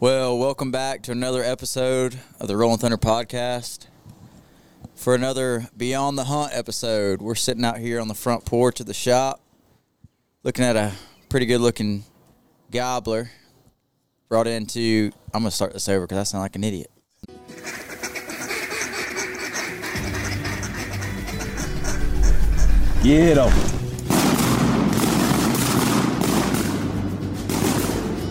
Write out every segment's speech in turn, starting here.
Well, welcome back to another episode of the Rolling Thunder podcast. For another Beyond the Hunt episode, we're sitting out here on the front porch of the shop looking at a pretty good looking gobbler brought into. I'm going to start this over because I sound like an idiot. Get him.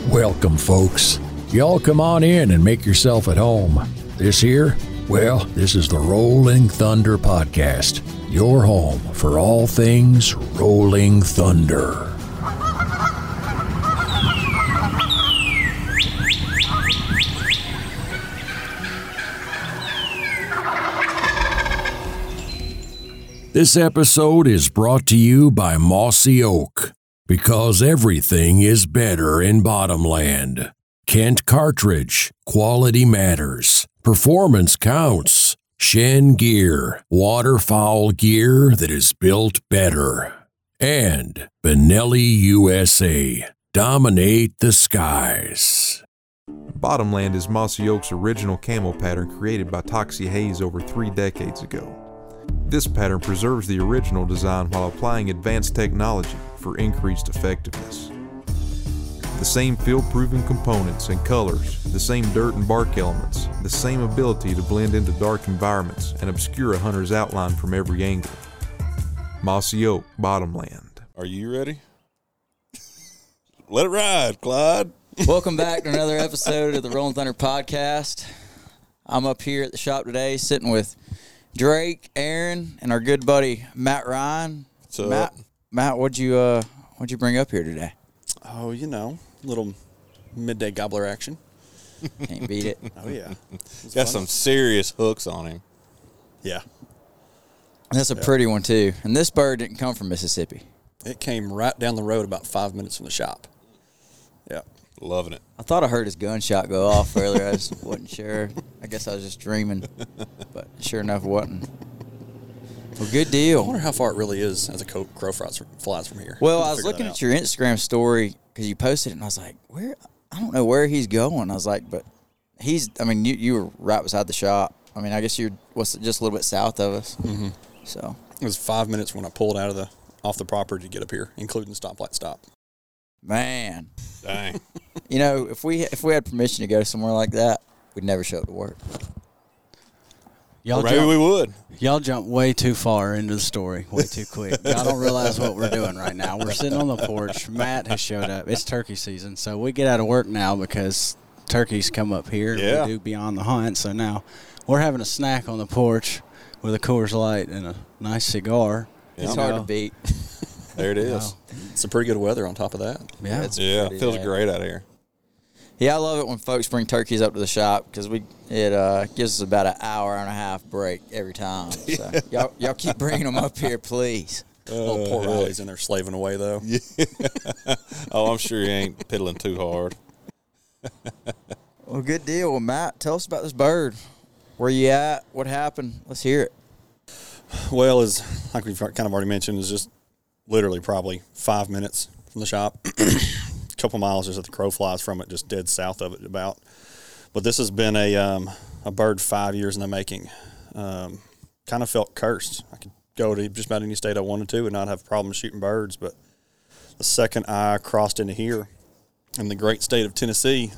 Welcome, folks. Y'all come on in and make yourself at home. This here, well, this is the Rolling Thunder Podcast, your home for all things Rolling Thunder. This episode is brought to you by Mossy Oak because everything is better in Bottomland. Kent Cartridge, quality matters, performance counts. Shen Gear, waterfowl gear that is built better. And Benelli USA, dominate the skies. Bottomland is Mossy Oak's original camo pattern created by Toxey Haas over three decades ago. This pattern preserves the original design while applying advanced technology for increased effectiveness. The same field-proven components and colors, the same dirt and bark elements, the same ability to blend into dark environments and obscure a hunter's outline from every angle. Mossy Oak Bottomland. Are you ready? Let it ride, Clyde. Welcome back to another episode of the Rolling Thunder podcast. I'm up here at the shop today sitting with Drake, Aaron, and our good buddy Matt Ryan. What's up? Matt, Matt, what'd you uh, what'd you bring up here today? Oh, you know, little midday gobbler action. Can't beat it. Oh yeah, Got some serious hooks on him. yeah. That's a pretty one too. And this bird didn't come from Mississippi. It came right down the road about five minutes from the shop. Yeah. Loving it. I thought I heard his gunshot go off earlier. I just wasn't sure. I guess I was just dreaming, but sure enough, it wasn't. Well, good deal. I wonder how far it really is as a crow flies, flies from here. Well, We'll I was looking at your Instagram story because you posted it, and I was like, "Where? I don't know where he's going." I was like, "But he's. I mean, you you were right beside the shop. I mean, I guess you're what's just a little bit south of us. Mm-hmm. So It was five minutes when I pulled out of the off the property to get up here, including stoplight stop. man, Dang. you know, if we if we had permission to go somewhere like that, we'd never show up to work. Y'all Maybe jump, we would. y'all jump way too far into the story, way too quick. Y'all don't realize what we're doing right now. We're sitting on the porch. Matt has showed up. It's turkey season, so we get out of work now because turkeys come up here. Yeah. We do beyond the hunt, so now we're having a snack on the porch with a Coors Light and a nice cigar. It's hard to beat. There it is. It's some pretty good weather on top of that. Yeah. It's Yeah, pretty feels bad. great out here. Yeah, I love it when folks bring turkeys up to the shop because we it uh, gives us about an hour and a half break every time. So y'all, y'all keep bringing them up here, please. Little poor Riley's in there slaving away though. Oh, I'm sure he ain't piddling too hard. Well, good deal. Well, Matt, tell us about this bird. Where you at? What happened? Let's hear it. Well, as like we've kind of already mentioned, is just literally probably five minutes from the shop. Couple miles just at the crow flies from it, just dead south of it about. But this has been a um, a bird five years in the making. Um, kind of felt cursed. I could go to just about any state I wanted to and not have problems shooting birds. But the second I crossed into here, in the great state of Tennessee,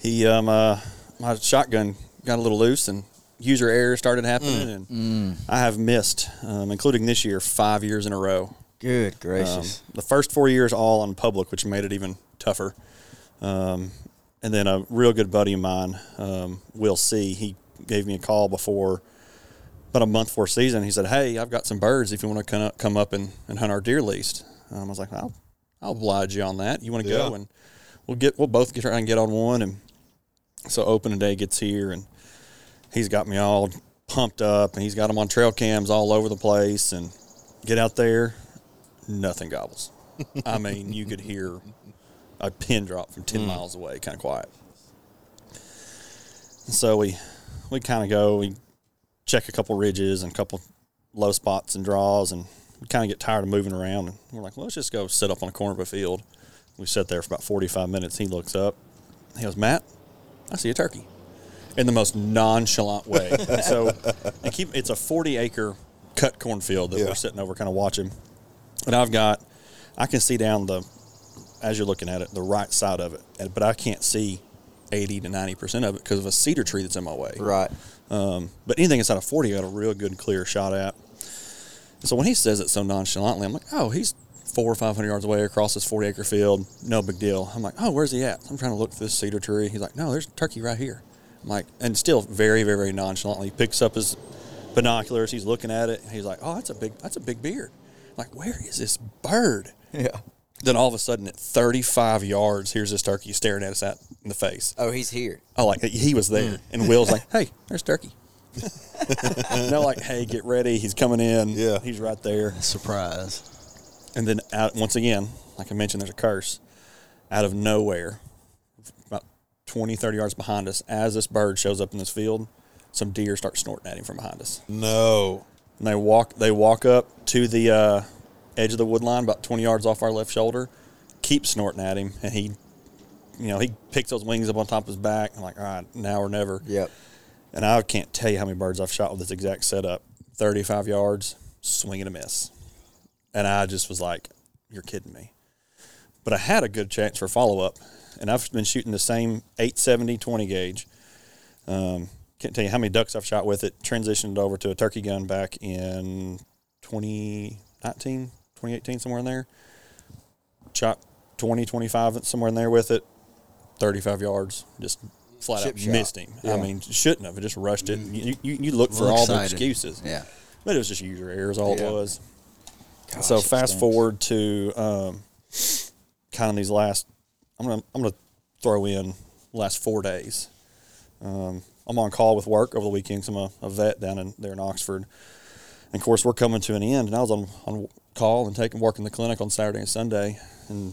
he um, uh, my shotgun got a little loose and user error started happening, and I have missed, um, including this year, five years in a row. Good Um, gracious. the first four years all on public, which made it even tougher. Um, and then a real good buddy of mine, um, Will C, he gave me a call before about a month before season. He said, "Hey, I've got some birds. If you want to come up, and, and hunt our deer least." Um, I was like, "I'll I'll oblige you on that. You want to go and we'll get we'll both get try and get on one." And so opening day gets here and he's got me all pumped up and he's got them on trail cams all over the place and get out there nothing gobbles. I mean you could hear a pin drop from 10 mm. miles away kind of quiet. And so we we kind of go we check a couple ridges and a couple low spots and draws and we kind of get tired of moving around and we're like well, let's just go sit up on a corner of a field. We sit there for about 45 minutes he looks up He goes, Matt, I see a turkey, in the most nonchalant way. so, and keep it's a forty acre cut cornfield that Yeah. we're sitting over, kind of watching, and I've got, I can see down the, as you're looking at it, the right side of it, and, but I can't see eighty to ninety percent of it because of a cedar tree that's in my way. Right. Um, but anything inside of 40, I got a real good, clear shot at. So when he says it so nonchalantly, I'm like, oh, he's four or 500 yards away across this 40 acre field. No big deal. I'm like, oh, where's he at? I'm trying to look for this cedar tree. He's like, no, there's a turkey right here. I'm like, and still very, very, very nonchalantly, he picks up his binoculars. He's looking at it. And he's like, oh, that's a big, that's a big beard. Like, where is this bird? Yeah. Then all of a sudden, at 35 yards, here's this turkey staring at us at in the face. Oh, he's here. Oh, like he was there, mm. and Will's like, "Hey, there's Turkey." and they're like, "Hey, get ready. He's coming in. Yeah. he's right there." Surprise. And then out once again, like I mentioned, there's a curse out of nowhere, about 20, 30 yards behind us. As this bird shows up in this field, some deer start snorting at him from behind us. No. And they walk, they walk up to the uh, edge of the wood line, about 20 yards off our left shoulder, keep snorting at him, and he, you know, he picks those wings up on top of his back. I'm like, all right, now or never. Yep. And I can't tell you how many birds I've shot with this exact setup. 35 yards, swing and a miss. And I just was like, you're kidding me. But I had a good chance for follow up. And I've been shooting the same 870 20 gauge. Um, can't tell you how many ducks I've shot with it. Transitioned over to a turkey gun back in 2019, 2018, somewhere in there. Shot 20, 25, somewhere in there with it. 35 yards, just flat Chip out shot. missed him. I Yeah. mean, shouldn't have. It just rushed it. You, you, you look for all the excuses. Yeah. But it was just user errors, all Yeah. it was. Gosh, so fast forward to um, kind of these last. I'm gonna I'm gonna throw in last four days. Um, I'm on call with work over the weekend. I'm a, a vet down in there in Oxford. And of course, we're coming to an end. And I was on on call and taking work in the clinic on Saturday and Sunday. And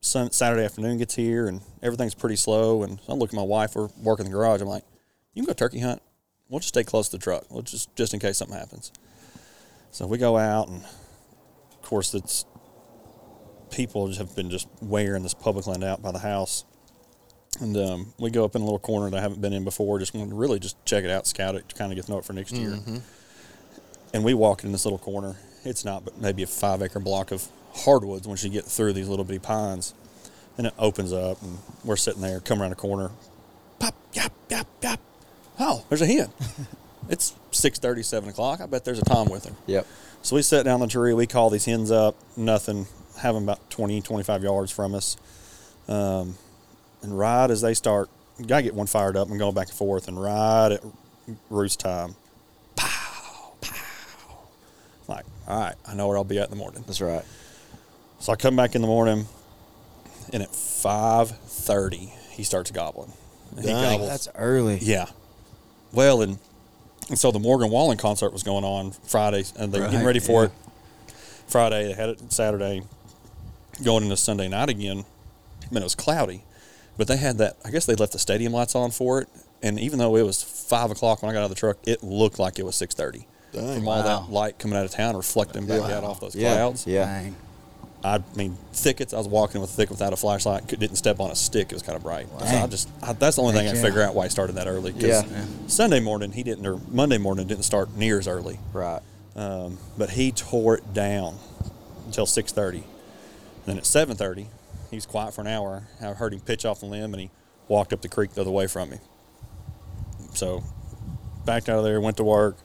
sun, Saturday afternoon gets here, and everything's pretty slow. And I'm looking at my wife. We're working in the garage. I'm like, "You can go turkey hunt. We'll just stay close to the truck. We'll just just in case something happens." So we go out, and of course, it's people have been just wearing this public land out by the house. And um, we go up in a little corner that I haven't been in before. Just wanted to really just check it out, scout it, kind of get to know it for next year. And we walk in this little corner. It's not, but maybe a five acre block of hardwoods once you get through these little bitty pines. And it opens up, and we're sitting there, come around a corner, pop, yap, yap, yap. Oh, there's a hen. it's six thirty, seven o'clock. I bet there's a tom with her. Yep. So we sit down the tree, we call these hens up, nothing, have them about 20, 25 yards from us. Um, and right as they start, you gotta get one fired up and going back and forth. And right at roost time, pow, pow. Like, all right, I know where I'll be at in the morning. That's right. So I come back in the morning, and at 5.30, he starts gobbling. And he gobbles- That's early. yeah. Well, and, and so the Morgan Wallen concert was going on Friday, and they were getting ready for yeah. it Friday. They had it Saturday, going into Sunday night again. I mean, it was cloudy, but they had that. I guess they left the stadium lights on for it, and even though it was five o'clock when I got out of the truck, it looked like it was six thirty from all that light coming out of town, reflecting back Yeah. out off those Yeah. clouds. Yeah. Dang. I mean, thickets. I was walking with a thicket without a flashlight. Could, didn't step on a stick. It was kind of bright. So I just I, that's the only thing I yeah. figure out why he started that early. 'cause Yeah. Yeah. Sunday morning he didn't, or Monday morning didn't start near as early. Right. Um, but he tore it down until six thirty. Then at seven thirty, he was quiet for an hour. I heard him pitch off the limb, and he walked up the creek the other way from me. So backed out of there, went to work,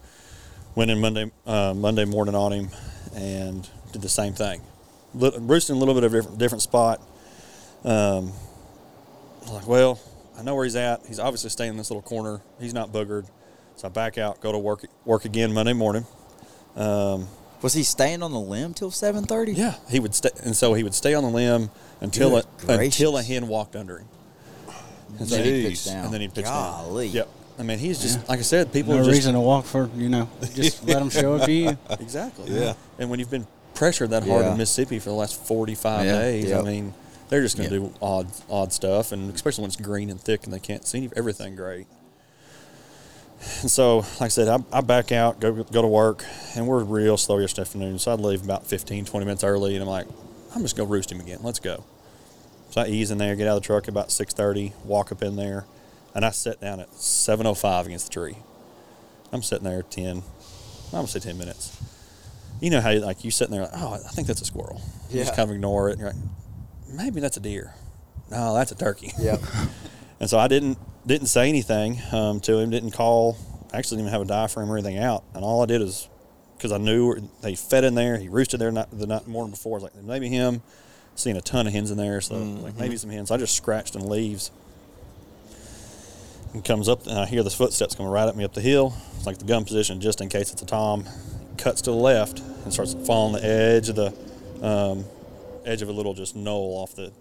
went in Monday uh, Monday morning on him, and did the same thing. Lit- Roosting a little bit of a different, different spot. Um, like, well, I know where he's at. He's obviously staying in this little corner. He's not boogered. So I back out, go to work work again Monday morning. Um, Was he staying on the limb till seven thirty? yeah, he would stay, and so he would stay on the limb until Good it, until a hen walked under him, And then he Jeez. pitched down. and then he'd pitch Golly. down. Yep. I mean, he's just like I said. People No are just reason to walk for, you know, just let them show it to you. exactly. Yeah. And when you've been pressured that hard Yeah. in Mississippi for the last forty five Yeah. days, Yep. I mean, they're just going to Yeah. do odd odd stuff, and especially when it's green and thick and they can't see everything great. And so, like I said, I, I back out, go go to work, and we're real slow yesterday afternoon. So I'd leave about 15, 20 minutes early, and I'm like, I'm just going to roost him again. Let's go. So I ease in there, get out of the truck about six thirty, walk up in there, and I sit down at seven oh five against the tree. I'm sitting there ten, I'm gonna say ten minutes. You know how you, like you sitting there like, oh, I think that's a squirrel. You just kind of ignore it. And you're like, maybe that's a deer. No, that's a turkey. Yep. And so I didn't didn't say anything um, to him. Didn't call. Actually, didn't even have a diaphragm or anything out. And all I did is because I knew they fed in there. He roosted there not, the night morning before. I was like, maybe him. Seeing a ton of hens in there, so like maybe some hens. I just scratched in leaves. And comes up, and I hear the footsteps coming right at me up the hill. It's like the gun position, just in case it's a tom. Cuts to the left and starts following the edge of the um, edge of a little just knoll off the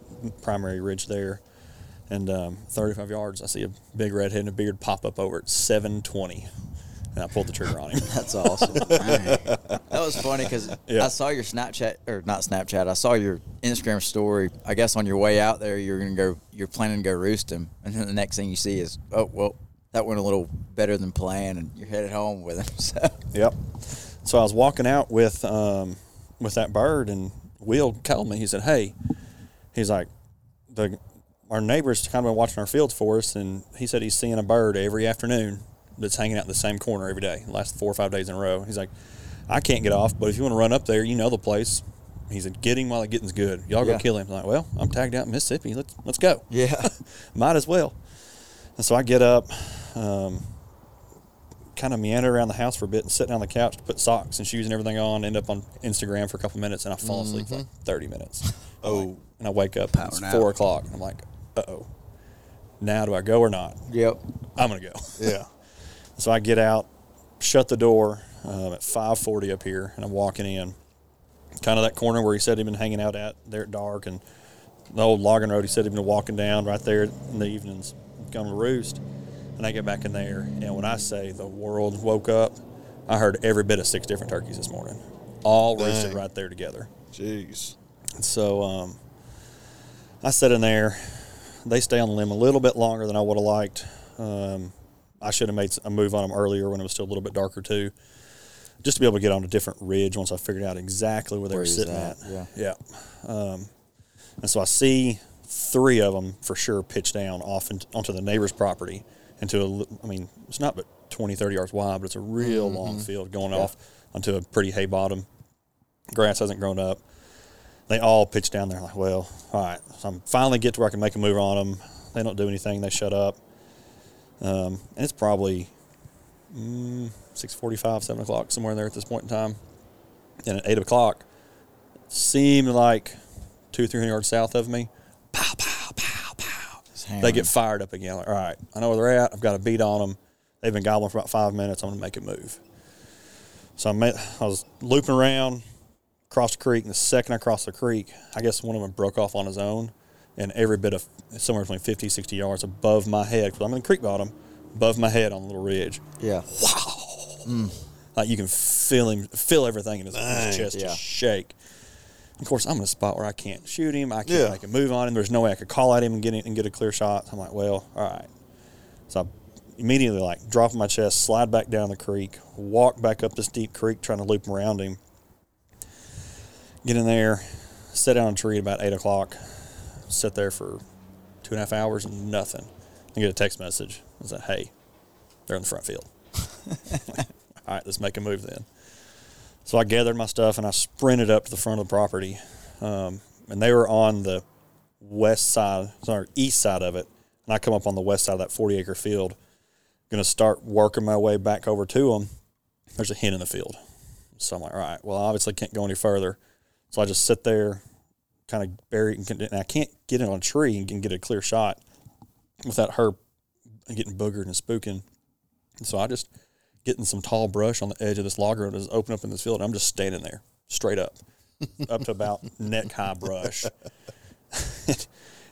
primary ridge there. And um, 35 yards, I see a big redhead and a beard pop up over at 720. And I pulled the trigger on him. That's awesome. that was funny because Yeah. I saw your Snapchat or not Snapchat. I saw your Instagram story. I guess on your way out there, you're gonna go. You're planning to go roost him, and then the next thing you see is, oh well, that went a little better than planned, and you're headed home with him. So Yep. So I was walking out with um, with that bird, and Will called me. He said, "Hey," he's like, "the our neighbors kind of been watching our fields for us, and he said he's seeing a bird every afternoon that's hanging out in the same corner every day, the last four or five days in a row." He's like, "I can't get off, but if you want to run up there, you know the place." He said, "Get him while the getting's good. Y'all go Yeah. kill him." I'm like, "Well, I'm tagged out in Mississippi. Let's let's go." yeah, might as well. And so I get up, um, kind of meander around the house for a bit and sit down on the couch to put socks and shoes and everything on, end up on Instagram for a couple minutes, and I fall asleep for like 30 minutes. Oh, And I wake up, and it's nap. four o'clock, and I'm like, oh. Now do I go or not? yep, I'm going to go. yeah. So I get out, shut the door um, at 5:40 up here, and I'm walking in, kind of that corner where he said he'd been hanging out at there at dark, and the old logging road he said he'd been walking down right there in the evenings, going to roost. And I get back in there, and when I say the world woke up, I heard every bit of six different turkeys this morning, all roosted Dang. right there together. Jeez. And so um, I sit in there. They stay on the limb a little bit longer than I would have liked. Um, I should have made a move on them earlier when it was still a little bit darker too, just to be able to get on a different ridge once I figured out exactly where they Where were sitting at, yeah. yeah. Um, and so I see three of them for sure pitch down off in, onto the neighbor's property into a, I mean, it's not but 20, 30 yards wide, but it's a real long field going off onto a pretty hay bottom. Grass hasn't grown up they all pitch down there like, well, all right. So I'm finally get to where I can make a move on them. They don't do anything. They shut up. Um, and it's probably mm, 6.45, 7 o'clock, somewhere in there at this point in time. And at 8 o'clock, seemed like two, three hundred yards south of me, pow, pow, pow, pow. They get fired up again. Like, all right, I know where they're at. I've got a beat on them. They've been gobbling for about five minutes. I'm going to make a move. So I, met, I was looping around, crossed the creek, and the second I crossed the creek, I guess one of them broke off on his own, and every bit of somewhere between 50, 60 yards above my head, because I'm in the creek bottom, above my head on the little ridge. yeah, Wow. Mm. Like you can feel him, feel everything in his, in his chest Yeah. just shake. Of course, I'm in a spot where I can't shoot him. I can't Yeah. make a move on him. There's no way I could call at him and get it and get a clear shot. I'm like, well, all right. So I immediately like drop my chest, slide back down the creek, walk back up this deep creek, trying to loop around him. Get in there, sit down on a tree at about eight o'clock, sit there for two and a half hours and nothing. I get a text message. I say, hey, they're in the front field. All right, let's make a move then. So I gathered my stuff and I sprinted up to the front of the property. Um, and they were on the west side, sorry, east side of it. And I come up on the west side of that 40 acre field. Going to start working my way back over to them. There's a hen in the field. So I'm like, all right, well, I obviously can't go any further. So I just sit there, kind of bury it, and I can't get it on a tree and get a clear shot without her getting boogered and spooking. And so I just getting some tall brush on the edge of this log road is open up in this field. And I'm just standing there, straight up, up to about neck high brush.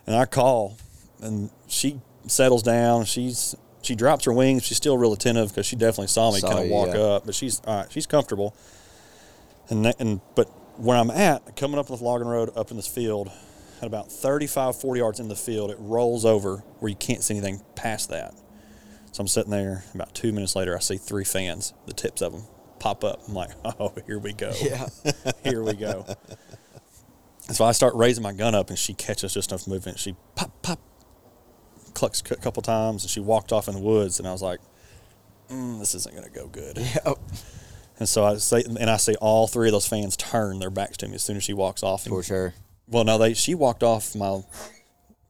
and I call, and she settles down. She's she drops her wings. She's still real attentive because she definitely saw me kind of walk yeah. up. But she's all right. She's comfortable. And and but where I'm at, coming up this logging road up in this field, at about 35, 40 yards in the field, it rolls over where you can't see anything past that. So I'm sitting there. About two minutes later, I see three fans, the tips of them, pop up. I'm like, oh, here we go. yeah. here we go. So I start raising my gun up, and she catches just enough movement. She pop, pop, clucks a couple times, and she walked off in the woods. And I was like, mm, "This isn't going to go good." Yep. And so I say, and I see all three of those fans turn their backs to me as soon as she walks off. And, For sure. Well, no, they she walked off my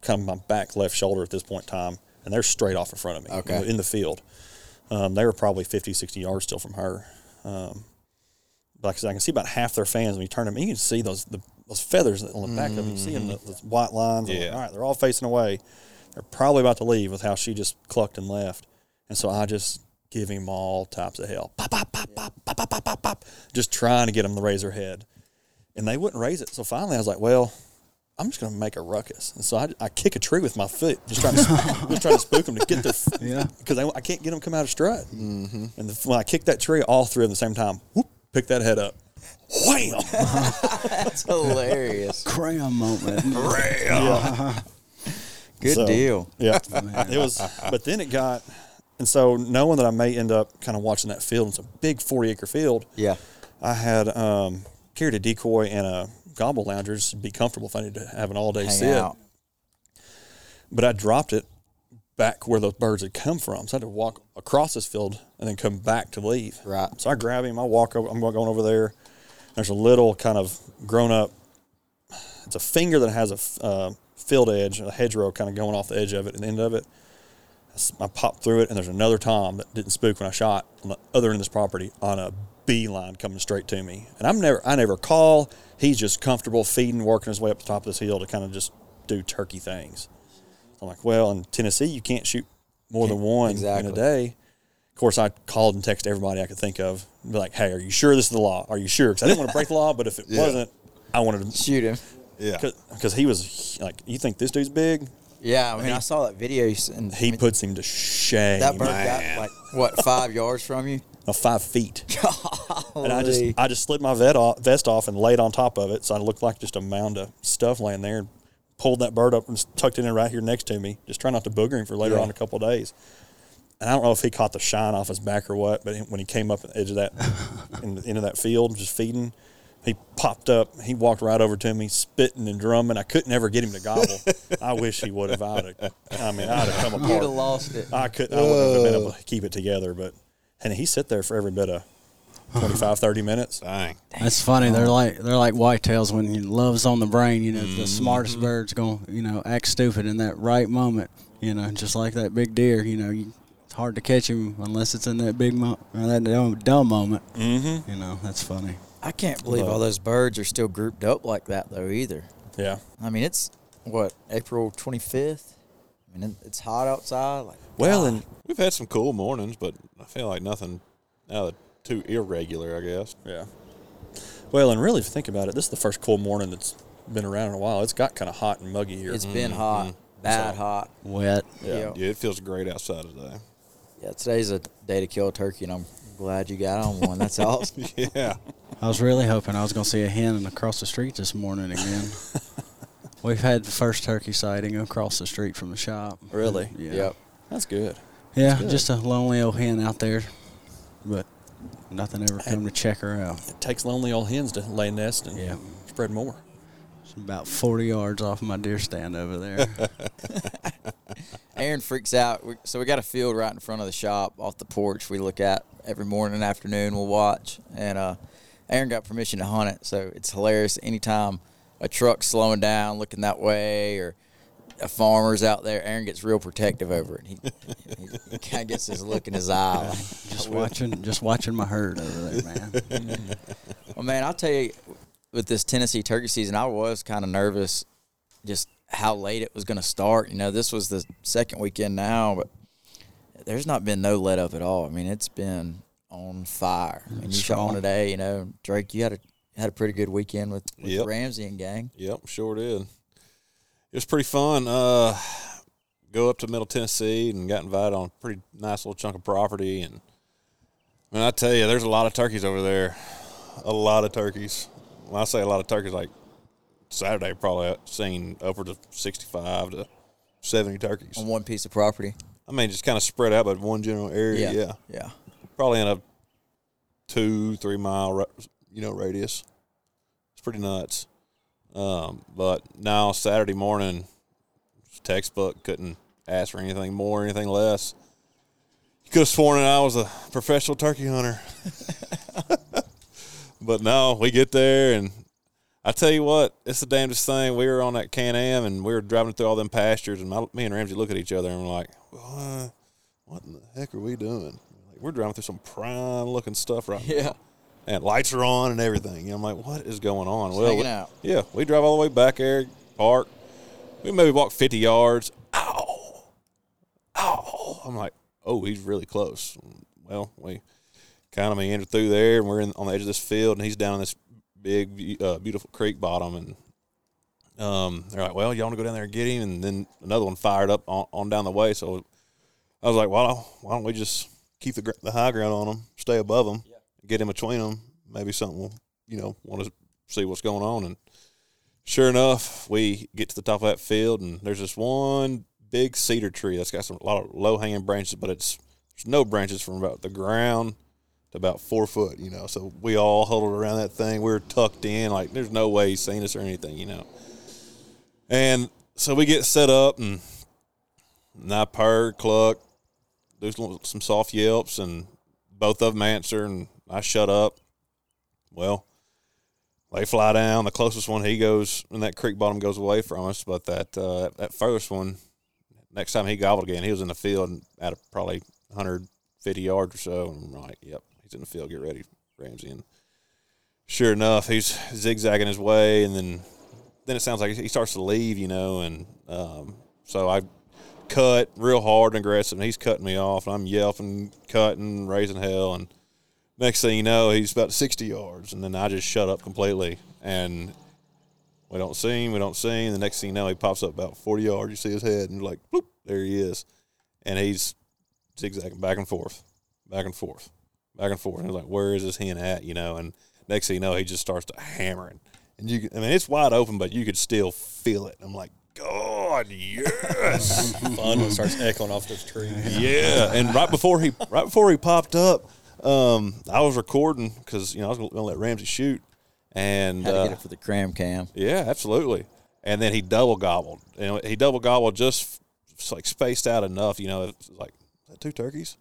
kind of my back left shoulder at this point in time, and they're straight off in front of me Okay. in, the, in the field. Um, they were probably 50, 60 yards still from her. Um, but like I said, I can see about half their fans when you turn them. You can see those the, those feathers on the back of them. You see them, the, those white lines. I'm like, Yeah. all right, they're all facing away. They're probably about to leave with how she just clucked and left. And so I just give him all types of hell. Pop, pop, pop, pop, pop, pop, pop, pop, pop. Just trying to get them to raise their head. And they wouldn't raise it. So finally I was like, well, I'm just going to make a ruckus. And so I, I kick a tree with my foot, just trying to, just trying to spook them to get their, Yeah. because I, I can't get them to come out of strut. Mm-hmm. And the, when I kick that tree, all three at the same time, whoop, pick that head up. Wham! That's hilarious. Cram moment. Crayon. Good So, deal. Yeah, it was. But then it got, and so knowing that I may end up kind of watching that field, it's a big forty acre field. Yeah. I had um, carried a decoy and a gobble lounger just to be comfortable if I needed to have an all day sit. out. But I dropped it back where those birds had come from, so I had to walk across this field and then come back to leave. Right. So I grab him. I walk over. I'm going over there. There's a little kind of grown up. It's a finger that has a uh, field edge, a hedgerow kind of going off the edge of it, and the end of it. I s- I popped through it, and there's another tom that didn't spook when I shot on the other end of this property on a beeline coming straight to me. And I'm never, I never call. He's just comfortable feeding, working his way up the top of this hill to kind of just do turkey things. I'm like, well, in Tennessee, you can't shoot more than one Exactly. in a day. Of course, I called and texted everybody I could think of. Be like, hey, are you sure this is the law? Are you sure? Because I didn't want to break the law, but if it Yeah. wasn't, I wanted to. Shoot him. Yeah. Because he was like, you think this dude's big? Yeah, I mean, I saw that video, and He I mean, puts him to shame. that bird man. got like what five yards from you. Uh, five feet. And I just I just slid my vet off, vest off and laid on top of it, so I looked like just a mound of stuff laying there. And pulled that bird up and tucked it in right here next to me. Just trying not to booger him for later Yeah. on a couple of days. And I don't know if he caught the shine off his back or what, but when he came up at the edge of that in the, into that field, just feeding, he popped up. He walked right over to me, spitting and drumming. I couldn't ever get him to gobble. I wish he would have. I'd have, I mean, I'd have come You'd have lost it. I couldn't. I wouldn't have been able to keep it together. But and he sit there for every bit of 25, 30 minutes. Dang. That's funny. They're like they're like whitetails when you love's on the brain. You know, the smartest bird's going to you know act stupid in that right moment. You know, just like that big deer. You know, you, it's hard to catch him unless it's in that big mo- that dumb, dumb moment. Mm-hmm. You know, that's funny. I can't believe all those birds are still grouped up like that though either. Yeah. I mean, it's what April twenty fifth. I mean, it's hot outside. Like, Well, God. and We've had some cool mornings, but I feel like nothing out of too irregular, I guess. Yeah. Well, and really, if you think about it, this is the first cool morning that's been around in a while. It's got kind of hot and muggy here. it's been mm-hmm. hot, mm-hmm. bad So- hot. Wet. Yeah. Yeah, it feels great outside today. Yeah, today's a day to kill a turkey, and I'm glad you got on one. That's awesome. Yeah. I was really hoping I was going to see a hen across the street this morning again. We've had the first turkey sighting across the street from the shop. Really? Yeah. Yep. That's good. Yeah, good. just a lonely old hen out there, but nothing ever come to check her out. It takes lonely old hens to lay nest and Yeah. spread more. It's about 40 yards off my deer stand over there. Aaron freaks out. We, so we got a field right in front of the shop off the porch we look at every morning and afternoon. We'll watch. And uh, Aaron got permission to hunt it. So it's hilarious. Anytime a truck's slowing down, looking that way, or a farmer's out there, Aaron gets real protective over it. He, he, kind of gets his look in his eye. Just watching, just watching my herd over there, man. Well, man, I'll tell you, with this Tennessee turkey season, I was kind of nervous just how late it was going to start. You know, this was the second weekend now, but there's not been no let up at all. I mean, it's been on fire. I mean, you shot one today. You know, Drake, you had a had a pretty good weekend with, with Yep. Ramsey and gang. Yep, sure did. It was pretty fun. Uh, go up to Middle Tennessee and got invited on a pretty nice little chunk of property. And man, I tell you, there's a lot of turkeys over there. A lot of turkeys. When I say a lot of turkeys, like Saturday, probably seen upwards of 65 to 70 turkeys. on one piece of property. I mean, just kind of spread out, but one general area. Yeah, yeah. probably in a two, three mile, you know, radius. It's pretty nuts. Um, but now Saturday morning, textbook couldn't ask for anything more, anything less. You could have sworn that I was a professional turkey hunter. but no, we get there and I tell you what, it's the damnedest thing. We were on that Can Am and we were driving through all them pastures, and my, me and Ramsey look at each other and we're like, "What? What in the heck are we doing?" Like, we're driving through some prime looking stuff right Yeah. now, and lights are on and everything. And I'm like, "What is going on?" Just well, we- out. yeah, we drive all the way back there, park. We maybe walk 50 yards. Ow, ow! I'm like, "Oh, he's really close." Well, we kind of meander through there, and we're in, on the edge of this field, and he's down in this big, uh, beautiful creek bottom, and um, they're like, "Well, you want to go down there and get him?" And then another one fired up on, on down the way. So I was like, "Well, why don't we just keep the the high ground on him, stay above him, get in between them? Maybe something will, you know, want to see what's going on." And sure enough, we get to the top of that field, and there's this one big cedar tree that's got some a lot of low hanging branches, but it's there's no branches from about the ground to about four foot, you know. So we all huddled around that thing. We were tucked in, like there's no way he's seen us or anything, you know. And so we get set up, and, purr, cluck, do some soft yelps, and both of them answer, and I shut up. Well, they fly down. The closest one, he goes, and that creek bottom goes away from us. But that uh, that furthest one, next time he gobbled again, he was in the field at probably 150 yards or so. And I'm like, yep, he's in the field. Get ready, Ramsey. And sure enough, he's zigzagging his way, and then then it sounds like he starts to leave, you know. And um, so I cut real hard and aggressive, and he's cutting me off, and I'm yelping, cutting, raising hell, and next thing you know, he's about 60 yards, and then I just shut up completely, and we don't see him, we don't see him. The next thing you know, he pops up about 40 yards. You see his head, and like, bloop, there he is, and he's zigzagging back and forth, back and forth, back and forth. And was like, where is this hen at? You know, and next thing you know, he just starts to hammering, and you, I mean, it's wide open, but you could still feel it. I'm like, God, yes. Fun when it starts echoing off this tree. Yeah, and right before he right before he popped up, um, I was recording because you know I was going to let Ramsey shoot, and Had to uh, get it for the cram cam. yeah, absolutely. And then he double gobbled, and he double gobbled just like spaced out enough, you know, it's like "Is that two turkeys,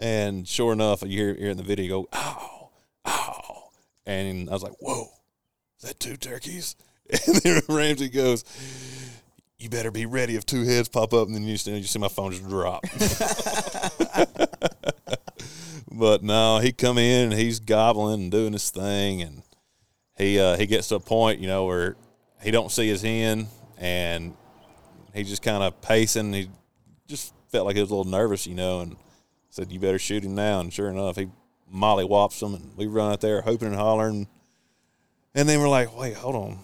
and sure enough, you hear, hear in the video, you go ow, ow, and I was like, whoa, is that two turkeys? And then Ramsey goes. You better be ready if two heads pop up, and then you see, you see my phone just drop. but no, he come in and he's gobbling and doing his thing, and he uh, he gets to a point, you know, where he don't see his hen, and he just kind of pacing. He just felt like he was a little nervous, you know, and said, "You better shoot him now." And sure enough, he molly whops him, and we run out there hoping and hollering. And then we're like, "Wait, hold on."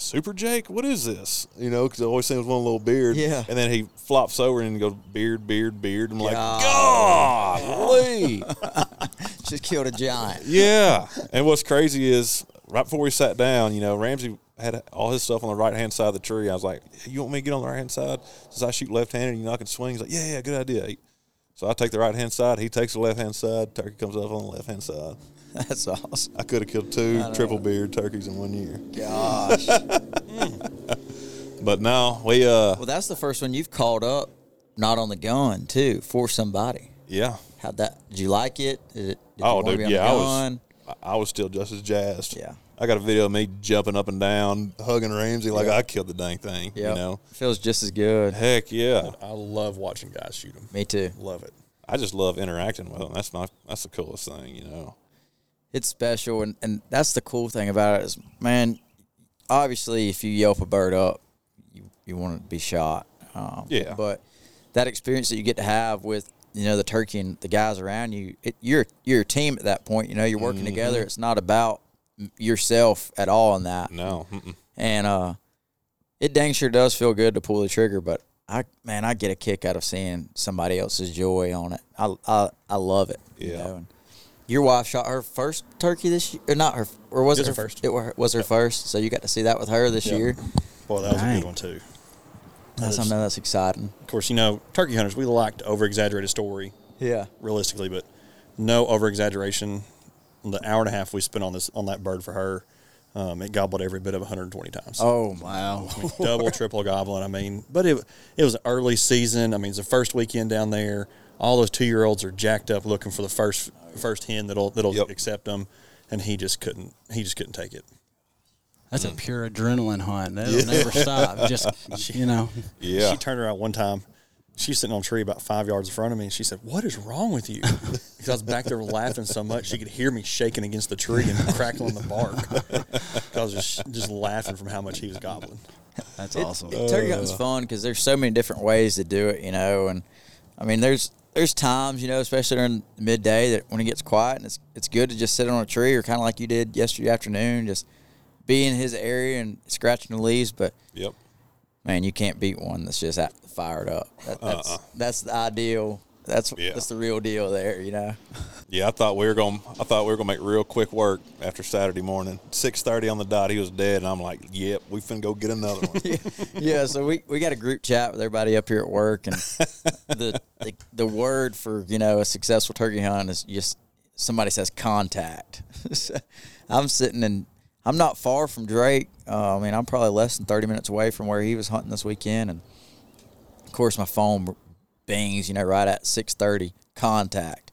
Super Jake, what is this? You know, because it always seems one little beard. Yeah. And then he flops over and goes beard, beard, beard. I'm like, God. golly. Just killed a giant. Yeah. And what's crazy is right before we sat down, you know, Ramsey had all his stuff on the right hand side of the tree. I was like, You want me to get on the right hand side? Since I shoot left handed and you know I can swing. He's like, Yeah, yeah, good idea. So I take the right hand side, he takes the left hand side, turkey comes up on the left hand side. That's awesome. I could have killed two triple beard turkeys in one year. Gosh. But now we uh well, that's the first one you've called up, not on the gun too, for somebody. yeah. How'd that? Did you like it? Did it? Did Oh dude, yeah, I was? I- I was still just as jazzed. Yeah. I got a video of me jumping up and down, hugging Ramsey like I killed the dang thing. Yeah. You know? feels just as good. Heck yeah. I love watching guys shoot them. Me too. Love it. I just love interacting with them. That's my that's the coolest thing, you know. It's special, and, and that's the cool thing about it is, man. Obviously, if you yelp a bird up, you you want to be shot. Um, Yeah. But that experience that you get to have with you know the turkey and the guys around you, it, you're you're a team at that point. You know, you're working together. It's not about m- yourself at all in that. No, mm-mm. and uh, it dang sure does feel good to pull the trigger. But I, man, I get a kick out of seeing somebody else's joy on it. I, I, I love it. you Yeah. know, and your wife shot her first turkey this year, or not her, or was it Just her her first. It wa- was her first, so you got to see that with her this Yep. year. Boy, that was a good one too. That's I know that's exciting. Of course, you know, turkey hunters, we like to over exaggerate a story Yeah, realistically, but no over exaggeration. The hour and a half we spent on this on that bird for her, Um, it gobbled every bit of 120 times. Oh my! Wow. double, triple gobbling. I mean, but it it was early season. I mean, it's the first weekend down there. All those two year olds are jacked up looking for the first first hen that'll that'll Yep. accept them, and he just couldn't. He just couldn't take it. That's a pure adrenaline hunt. That'll never stop. Just you know. Yeah. She turned around one time. She's sitting on a tree about five yards in front of me, and she said, "What is wrong with you?" Because I was back there laughing so much, she could hear me shaking against the tree and crackling the bark. Because I was just just laughing from how much he was gobbling. That's It- awesome. it- turkey hunting's uh, fun because there's so many different ways to do it, you know. And I mean, there's there's times, you know, especially during the midday that when it gets quiet and it's it's good to just sit on a tree or kind of like you did yesterday afternoon, just be in his area and scratching the leaves. But Yep. man, you can't beat one that's just out- fired up. That, that's Uh-uh. that's the ideal. That's Yeah. that's the real deal there, you know. Yeah, I thought we were going. I thought we were going to make real quick work after Saturday morning. Six thirty on the dot, he was dead, and I'm like, "Yep, we finna go get another one." yeah, so we, we got a group chat with everybody up here at work, and the, the the word for you know a successful turkey hunt is just somebody says contact. So I'm sitting in, I'm not far from Drake. Uh, I mean, I'm probably less than 30 minutes away from where he was hunting this weekend, and course my phone bings, you know, right at 6:30. Contact.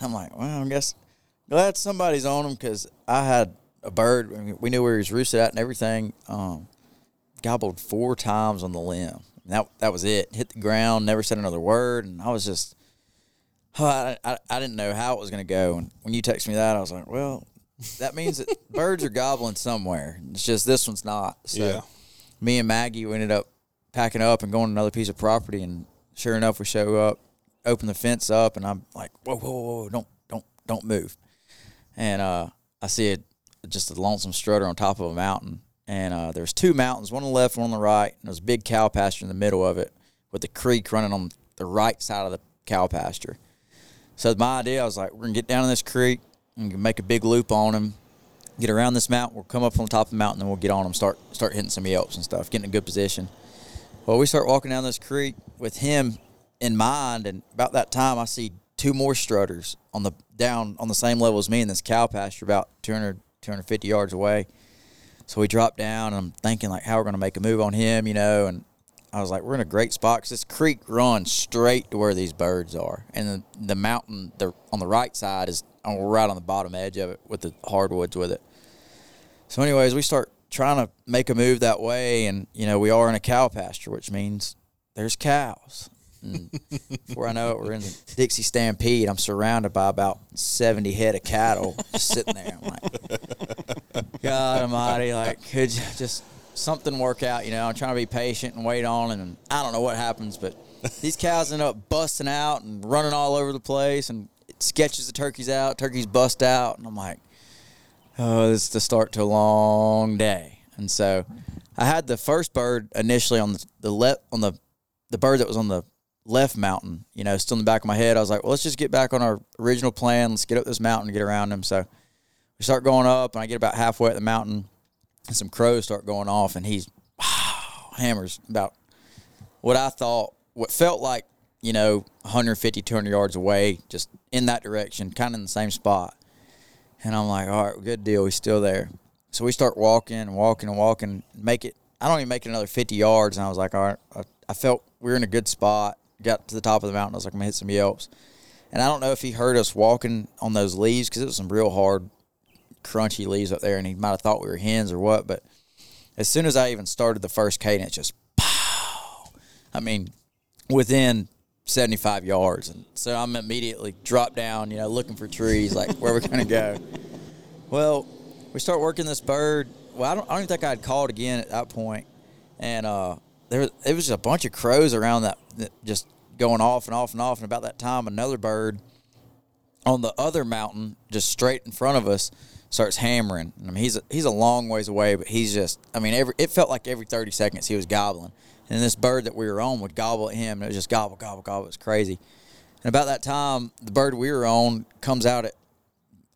I'm like, well, I guess glad somebody's on him because I had a bird. We knew where he was roosted at and everything. Um, gobbled four times on the limb. And that that was it. Hit the ground, never said another word, and I was just, oh, I, I, I didn't know how it was going to go. And when you texted me that, I was like, well, that means that birds are gobbling somewhere. It's just this one's not. So Yeah. me and Maggie, we ended up packing up and going to another piece of property, and sure enough, we show up, open the fence up, and I'm like, whoa, whoa, whoa, whoa don't, don't, don't move. And uh, I see it just a lonesome strutter on top of a mountain, and uh, there's two mountains, one on the left, one on the right, and there's a big cow pasture in the middle of it, with the creek running on the right side of the cow pasture. So my idea, I was like, we're gonna get down in this creek and make a big loop on him, get around this mountain. We'll come up on the top of the mountain, and we'll get on him, start start hitting some yelps and stuff, get in a good position. Well, we start walking down this creek with him in mind, and about that time, I see two more strutters on the down on the same level as me in this cow pasture, about 200, 250 yards away. So we drop down, and I'm thinking like, how we're gonna make a move on him, you know, and I was like, we're in a great spot because this creek runs straight to where these birds are, and the, the mountain the on the right side is right on the bottom edge of it with the hardwoods with it. So, anyways, we start trying to make a move that way, and you know, we are in a cow pasture, which means there's cows. And before I know it, we're in the Dixie Stampede. I'm surrounded by about 70 head of cattle just sitting there. I'm like, God Almighty, like, could you just something work out? You know, I'm trying to be patient and wait on, and I don't know what happens, but these cows end up busting out and running all over the place, and it sketches the turkeys out. Turkeys bust out, and I'm like, oh, this is the start to a long day. And so, I had the first bird initially on the, the left on the the bird that was on the left mountain, you know, still in the back of my head. I was like, well, let's just get back on our original plan. Let's get up this mountain and get around him. So we start going up, and I get about halfway up the mountain, and some crows start going off, and he's wow, hammers about what I thought, what felt like, you know, 150, 200 yards away, just in that direction, kind of in the same spot. And I'm like, all right, good deal. He's still there. So we start walking and walking and walking, make it. I don't even make it another 50 yards, and I was like, all right, I, I felt we were in a good spot. Got to the top of the mountain. I was like, I'm gonna hit some yelps. And I don't know if he heard us walking on those leaves because it was some real hard, crunchy leaves up there, and he might have thought we were hens or what. But as soon as I even started the first cadence, just pow. I mean, within 75 yards, and so I'm immediately dropped down, you know, looking for trees, like where we're gonna go. Well, we start working this bird. Well, I don't, I don't think I'd called again at that point. and uh, there was, it was just a bunch of crows around that, that just going off and off and off. And about that time, another bird on the other mountain, just straight in front of us, starts hammering. I mean, he's a, he's a long ways away, but he's just. I mean, every it felt like every thirty seconds he was gobbling, and this bird that we were on would gobble at him, and it was just gobble, gobble, gobble. It was crazy. And about that time, the bird we were on comes out at,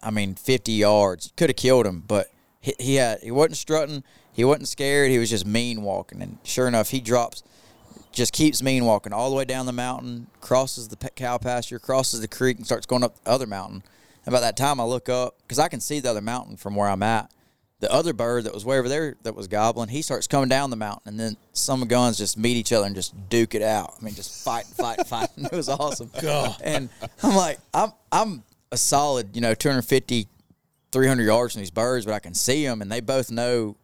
I mean, fifty yards. Could have killed him, but he, he had he wasn't strutting. He wasn't scared. He was just mean walking, and sure enough, he drops just keeps mean walking all the way down the mountain, crosses the cow pasture, crosses the creek, and starts going up the other mountain. And about that time, I look up because I can see the other mountain from where I'm at. The other bird that was way over there that was gobbling, he starts coming down the mountain, and then some guns just meet each other and just duke it out. I mean, just fight, fight, fight. And It was awesome. And I'm like, I'm I'm a solid, you know, 250, 300 yards from these birds, but I can see them, and they both know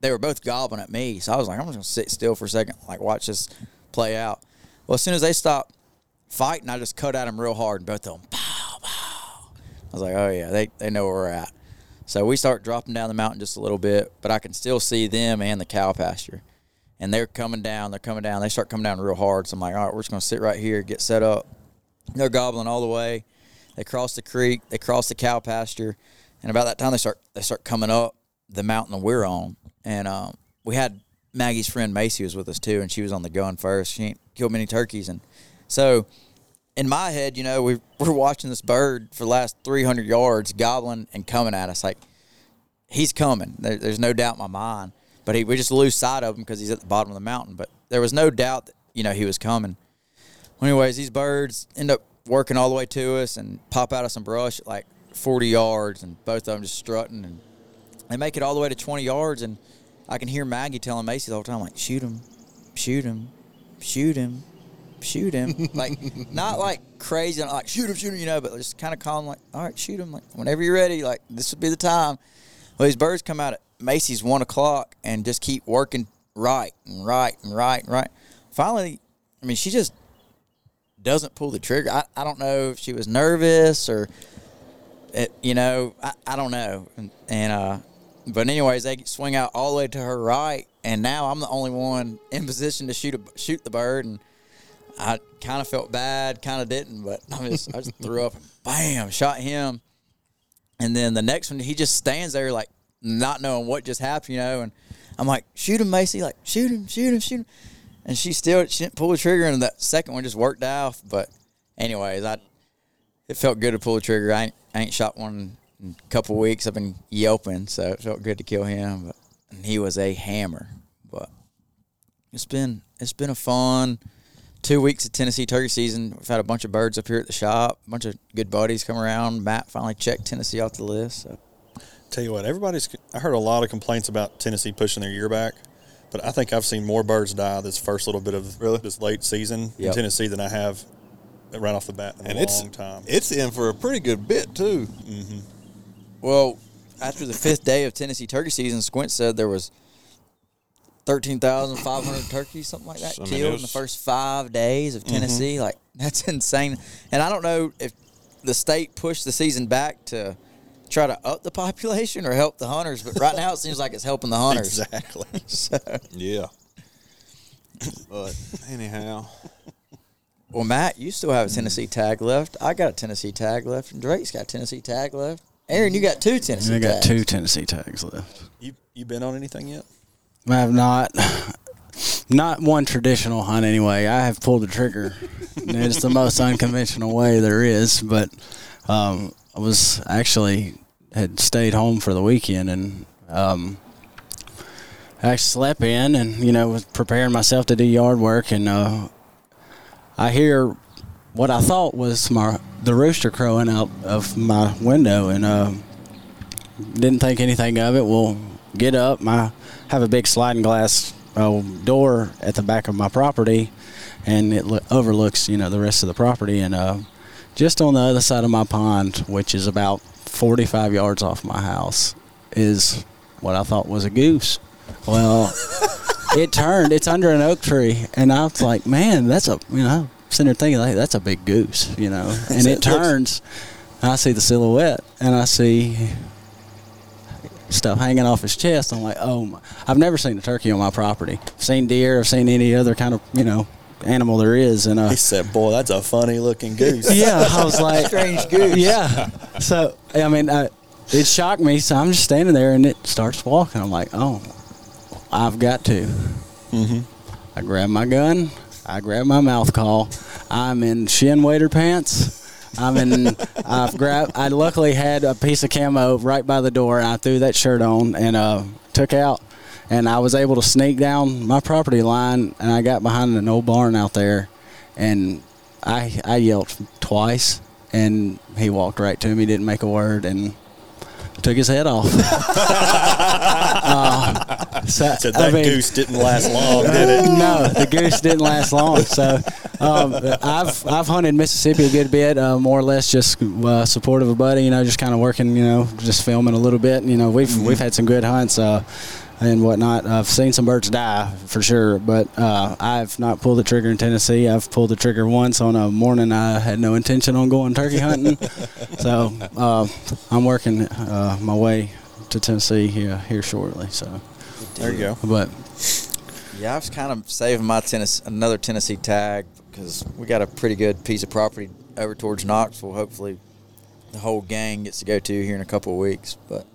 they were both gobbling at me. So I was like, I'm just gonna sit still for a second, like watch this play out. Well, as soon as they stopped fighting, I just cut at them real hard, and both of them, pow, pow. I was like, oh yeah, they they know where we're at. So we start dropping down the mountain just a little bit, but I can still see them and the cow pasture. And they're coming down, they're coming down. They start coming down real hard. So I'm like, all right, we're just to sit right here, get set up. They're gobbling all the way. They cross the creek, they cross the cow pasture. And about that time, they start they start coming up the mountain that we're on. And um, we had Maggie's friend Macy was with us too, and she was on the gun first. She ain't killed many turkeys. And so in my head, you know, we we're watching this bird for the last 300 yards gobbling and coming at us. Like, he's coming. There, there's no doubt in my mind. But he, we just lose sight of him because he's at the bottom of the mountain. But there was no doubt that, you know, he was coming. Well, anyways, these birds end up working all the way to us and pop out of some brush at like 40 yards, and both of them just strutting. And they make it all the way to 20 yards, and I can hear Maggie telling Macy the whole time, like, shoot him, shoot him, shoot him, shoot him. like, not like crazy, not like shoot him, shoot him, you know, but just kind of calm, like, all right, shoot him. Like, whenever you're ready, like, this would be the time. Well, these birds come out at Macy's one o'clock and just keep working right and right and right and right. Finally, I mean, she just doesn't pull the trigger. I, I don't know if she was nervous or, it, you know, I, I don't know. And, and uh, but anyways, they swing out all the way to her right, and now I'm the only one in position to shoot a, shoot the bird, and I kind of felt bad, kind of didn't, but I just I just threw up, and bam, shot him, and then the next one he just stands there like not knowing what just happened, you know, and I'm like, shoot him, Macy, like shoot him, shoot him, shoot him, and she still she didn't pull the trigger, and that second one just worked out, but anyways, I it felt good to pull the trigger. I ain't, I ain't shot one in a couple weeks. I've been yelping, so it felt good to kill him. But he was a hammer. But it's been it's been a fun two weeks of Tennessee turkey season. We've had a bunch of birds up here at the shop. A bunch of good buddies come around. Matt finally checked Tennessee off the list. So. Tell you what, everybody's. I heard a lot of complaints about Tennessee pushing their year back, but I think I've seen more birds die this first little bit of Really? this late season in Tennessee than I have right off the bat in And a it's long time. it's in for a pretty good bit too. Mm-hmm. Well, after the fifth day of Tennessee turkey season, Squint said there was thirteen thousand five hundred turkeys, something like that, I mean, killed it in the first five days of mm-hmm. Tennessee. Like that's insane. And I don't know if the state pushed the season back to try to up the population or help the hunters, but right now it seems like it's helping the hunters. exactly. So, Yeah. but anyhow, well, Matt, you still have a Tennessee tag left. I got a Tennessee tag left, and Drake's got a Tennessee tag left. Aaron, you got two Tennessee I got tags. two Tennessee tags left. You you been on anything yet? I have not, not one traditional hunt anyway. I have pulled the trigger. it's the most unconventional way there is, but um, I was actually had stayed home for the weekend and um, I slept in and you know was preparing myself to do yard work and uh, I hear what I thought was my the rooster crowing out of my window and uh, didn't think anything of it. Well, get up. I have a big sliding glass uh, door at the back of my property, and it lo- overlooks you know the rest of the property. And uh, just on the other side of my pond, which is about 45 yards off my house, is what I thought was a goose. Well, it turned. It's under an oak tree, and I was like, man, that's a you know. Sitting there thinking, like, that's a big goose, you know. And it turns, I see the silhouette, and I see stuff hanging off his chest. I'm like, oh, my. I've never seen a turkey on my property. I've seen deer. I've seen any other kind of, you know, animal there is. And uh, He said, "Boy, that's a funny looking goose." yeah, I was like, Strange goose. yeah. So I mean, uh, it shocked me. So I'm just standing there, and it starts walking. I'm like, oh, I've got to. Mm-hmm. I grab my gun. I grab my mouth call. I'm in shin wader pants. I'm in. I've grabbed. I luckily had a piece of camo right by the door. and I threw that shirt on and uh, took out. And I was able to sneak down my property line, and I got behind an old barn out there, and I I yelled twice, and he walked right to me, didn't make a word, and took his head off. Uh, so, So I that mean- goose didn't last long, did it? no, the goose didn't last long. So um, I've I've hunted Mississippi a good bit, uh, more or less just uh, support of a buddy. You know, just kind of working. You know, just filming a little bit. You know, we've Mm-hmm. we've had some good hunts. Uh, and whatnot. I've seen some birds die for sure, but uh, I've not pulled the trigger in Tennessee. I've pulled the trigger once on a morning I had no intention on going turkey hunting. so uh, I'm working uh, my way to Tennessee here here shortly. So, There you go. but Yeah, I was kind of saving my Tennessee, another Tennessee tag because we got a pretty good piece of property over towards Knoxville. Hopefully, the whole gang gets to go to here in a couple of weeks. But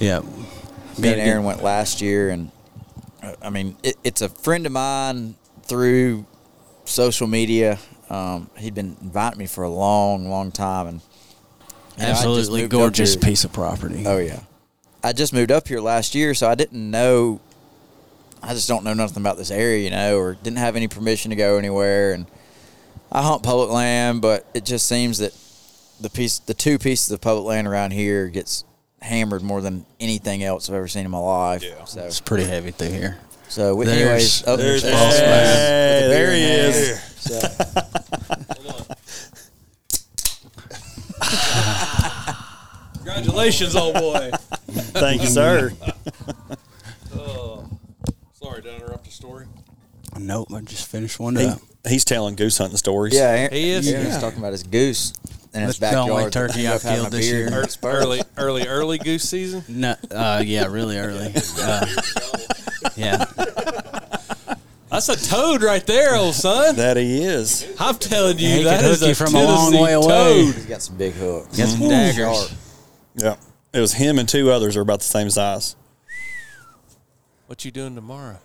yeah, me and Aaron went last year, and uh, I mean, it, it's a friend of mine through social media. Um, he'd been inviting me for a long, long time, and you know, absolutely gorgeous piece of property. Oh yeah, I just moved up here last year, so I didn't know. I just don't know nothing about this area, you know, or didn't have any permission to go anywhere. And I hunt public land, but it just seems that the piece, the two pieces of public land around here, gets hammered more than anything else I've ever seen in my life. Yeah. So, It's pretty heavy through here. so we, There's- anyways, oh, there's there's Boss Boss Man. Man with the There he is. So, Congratulations, old boy. Thank you, sir. Uh, sorry, did I interrupt your story? Nope, I just finished one He, up. he's telling goose hunting stories. yeah, He is? Aaron's Yeah. talking about his goose in his That's the only turkey I up having killed this year. and Ear- it's spurs. Early, early, early goose season. No, uh, yeah, really early. Uh, yeah, That's a toad right there, old son. That he is. I'm telling you, He that could a you from a long Tennessee way away. toad. He's got some big hooks. got some daggers. Yeah. It was him and two others are about the same size. What you doing tomorrow?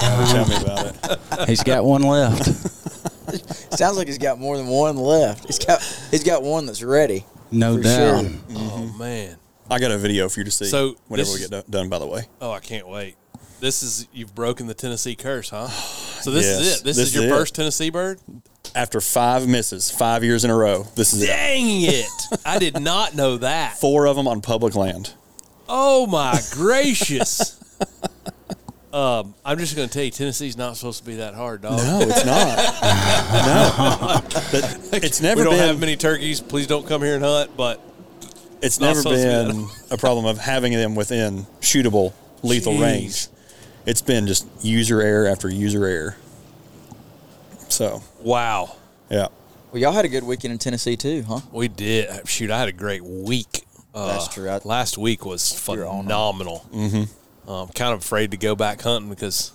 Tell me about it. He's got one left. Sounds like he's got more than one left. He's got he's got one that's ready. No doubt. sure. Oh mm-hmm. man. I got a video for you to see. So, whenever this we get done, done, by the way. Oh, I can't wait. This is you've broken the Tennessee curse, huh? So this Yes, is it. This, this is your is it. first Tennessee bird. After five misses, five years in a row, this is it. Dang it! I did not know that. Four of them on public land. Oh my gracious. Um, I'm just going to tell you, Tennessee's not supposed to be that hard, dog. No, it's not. no, But it's never we don't been. have many turkeys. Please don't come here and hunt. But it's not never supposed to be been a problem of having them within shootable lethal Jeez. range. It's been just user error after user error. So wow, yeah, Well, y'all had a good weekend in Tennessee too, huh? we did. Shoot, I had a great week. Uh, That's true. I- last week was You're on 'em. phenomenal. Mm-hmm. Um, kind of afraid to go back hunting because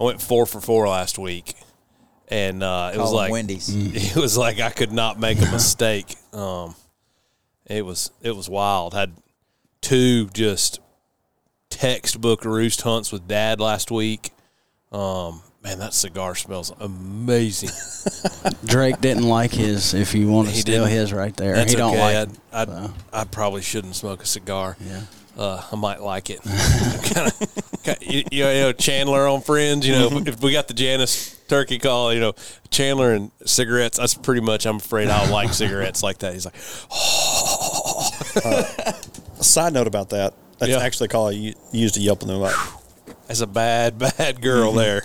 I went four for four last week, and uh, it was like Wendy's. it was like I could not make a mistake. Um, it was it was wild. Had two just textbook roost hunts with dad last week. Um, man, that cigar smells amazing. Drake didn't like his. If you want to He steal didn't. his right there, That's he don't okay. like. I'd, I'd, so. I probably shouldn't smoke a cigar. Yeah. Uh, I might like it. kind of, you, you know, Chandler on Friends. You know, Mm-hmm. if we got the Janice turkey call, you know, Chandler and cigarettes. That's pretty much. I'm afraid I'll like cigarettes like that. He's like, a side note about that. That's Yeah. actually a call I u- used to Yelp them about. that's a bad, bad girl Mm-hmm. there.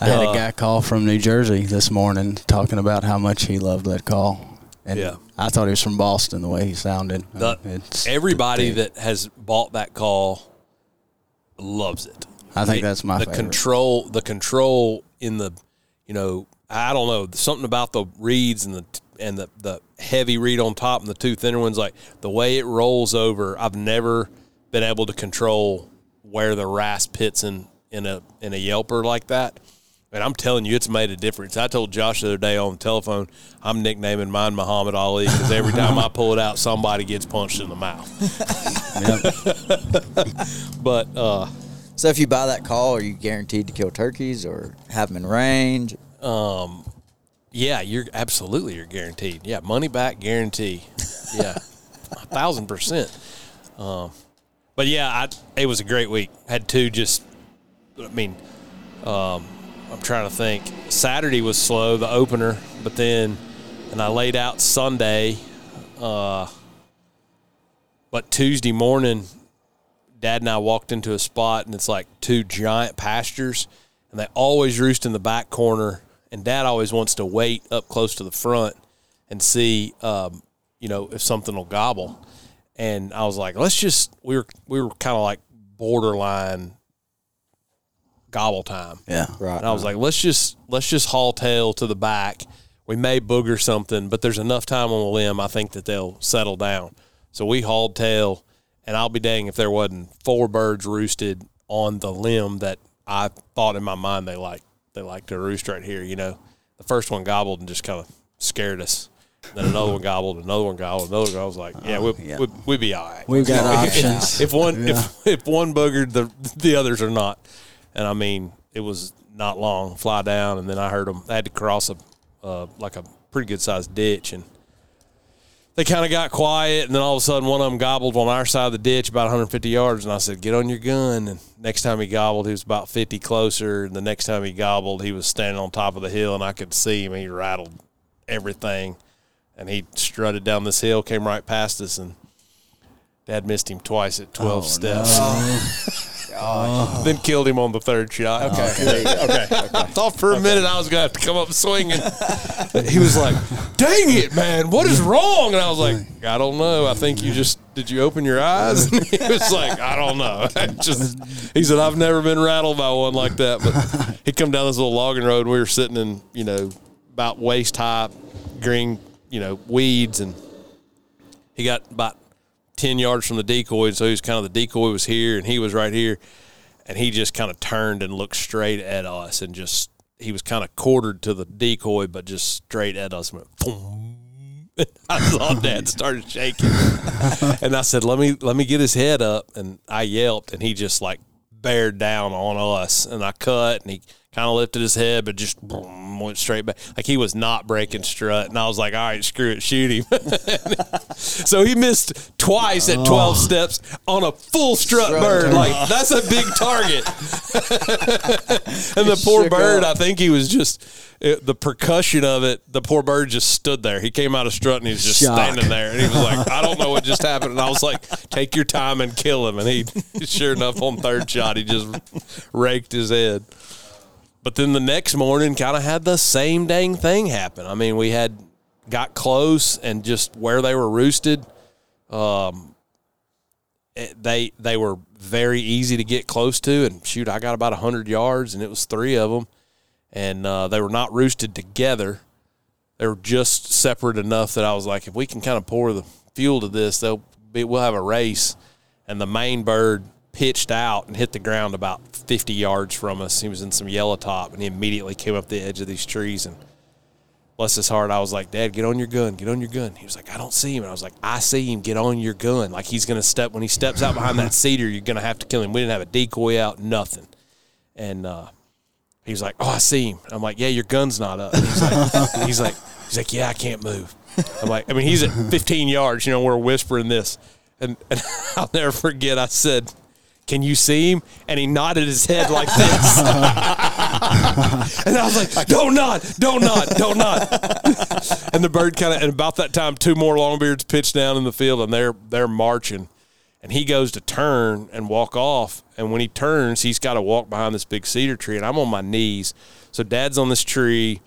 I had Uh, a guy call from New Jersey this morning talking about how much he loved that call. And Yeah. I thought he was from Boston the way he sounded. The- everybody that has bought that call loves it. I think It- that's my the favorite. control. The control in the, you know, I don't know something about the reeds and the and the the heavy reed on top and the two thinner ones. Like the way it rolls over, I've never been able to control where the rasp hits in in a in a yelper like that. And I'm telling you, it's made a difference. I told Josh the other day on the telephone, I'm nicknaming mine Muhammad Ali because every time I pull it out, somebody gets punched in the mouth. But uh, So if you buy that call, are you guaranteed to kill turkeys or have them in range? Um, yeah, you're absolutely you're guaranteed. Yeah, money back guarantee. Yeah, a thousand percent. Um, but yeah, I, it was a great week. Had two just. I mean, um, I'm trying to think. Saturday was slow, the opener, but then, and I laid out Sunday. Uh, But Tuesday morning, Dad and I walked into a spot, and it's like two giant pastures, and they always roost in the back corner. And Dad always wants to wait up close to the front and see, um, you know, if something will gobble. And I was like, let's just we were we were kind of like borderline gobble time. Yeah. Right. And I was like, let's just let's just haul tail to the back. We may booger something, but there's enough time on the limb. I think that they'll settle down. So we hauled tail, and I'll be dang if there wasn't four birds roosted on the limb that I thought in my mind they like they like to roost right here. You know, the first one gobbled and just kind of scared us. Then another one gobbled, another one gobbled, another one. I was like, yeah, we'd, yeah. we'd, we'd be all right. We've got options. if one Yeah. if if one boogered, the the others are not. And I mean, it was not long. Fly down, and then I heard them. I had to cross a uh, like a pretty good sized ditch, and they kind of got quiet. And then all of a sudden, one of them gobbled on our side of the ditch, about 150 yards. And I said, "Get on your gun." And next time he gobbled, he was about 50 closer. And the next time he gobbled, he was standing on top of the hill, and I could see him. He rattled everything, and he strutted down this hill, came right past us, and Dad missed him twice at 12 Oh, steps. Then killed him on the third shot. Okay. Oh, okay. I thought for a minute I was going to have to come up swinging. he was like, dang it, man, what is wrong? And I was like, I don't know. I think you just, did you open your eyes? And he was like, I don't know. I just, he said, I've never been rattled by one like that. But he'd come down this little logging road. And we were sitting in, you know, about waist high green, you know, weeds. And he got about 10 yards from the decoy. So he was kind of the decoy was here and he was right here. And he just kind of turned and looked straight at us and just, he was kind of quartered to the decoy, but just straight at us. And went. I saw Dad started shaking, and I said, "Let me let me get his head up." And I yelped, and he just like bared down on us, and I cut, and he kind of lifted his head, but just boom, went straight back, like he was not breaking strut. And I was like, "All right, screw it, shoot him." so he missed twice at twelve oh. steps on a full strut, bird. Like that's a big target. and the poor bird, up. I think he was just it, the percussion of it. The poor bird just stood there. He came out of strut and he was just Shock. standing there, and he was like, "I don't know what just happened." And I was like, "Take your time and kill him." And he, sure enough, on third shot, he just raked his head. But then the next morning, kind of had the same dang thing happen. I mean, we had got close and just where they were roosted, um, they they were very easy to get close to. And shoot, I got about hundred yards, and it was three of them, and uh, they were not roosted together. They were just separate enough that I was like, if we can kind of pour the fuel to this, they'll be, we'll have a race. And the main bird pitched out and hit the ground about 50 yards from us. He was in some yellow top, and he immediately came up the edge of these trees. And bless his heart, I was like, Dad, get on your gun, get on your gun. He was like, I don't see him. And I was like, I see him, get on your gun. Like he's going to step, when he steps out behind that cedar, you're going to have to kill him. We didn't have a decoy out, nothing. And, uh, he was like, "Oh, I see him." I'm like, "Yeah, your gun's not up." He's like, "He's like, he's like, yeah, I can't move." I'm like, I mean, he's at 15 yards. You know, we're whispering this, and, and I'll never forget. I said, "Can you see him?" And he nodded his head like this, and I was like, "Don't nod, don't nod, don't nod." and the bird kind of, and about that time, two more longbeards pitched down in the field, and they're they're marching. And he goes to turn and walk off. And when he turns he's got to walk behind this big cedar tree and i'm on my knees. So dad's on this tree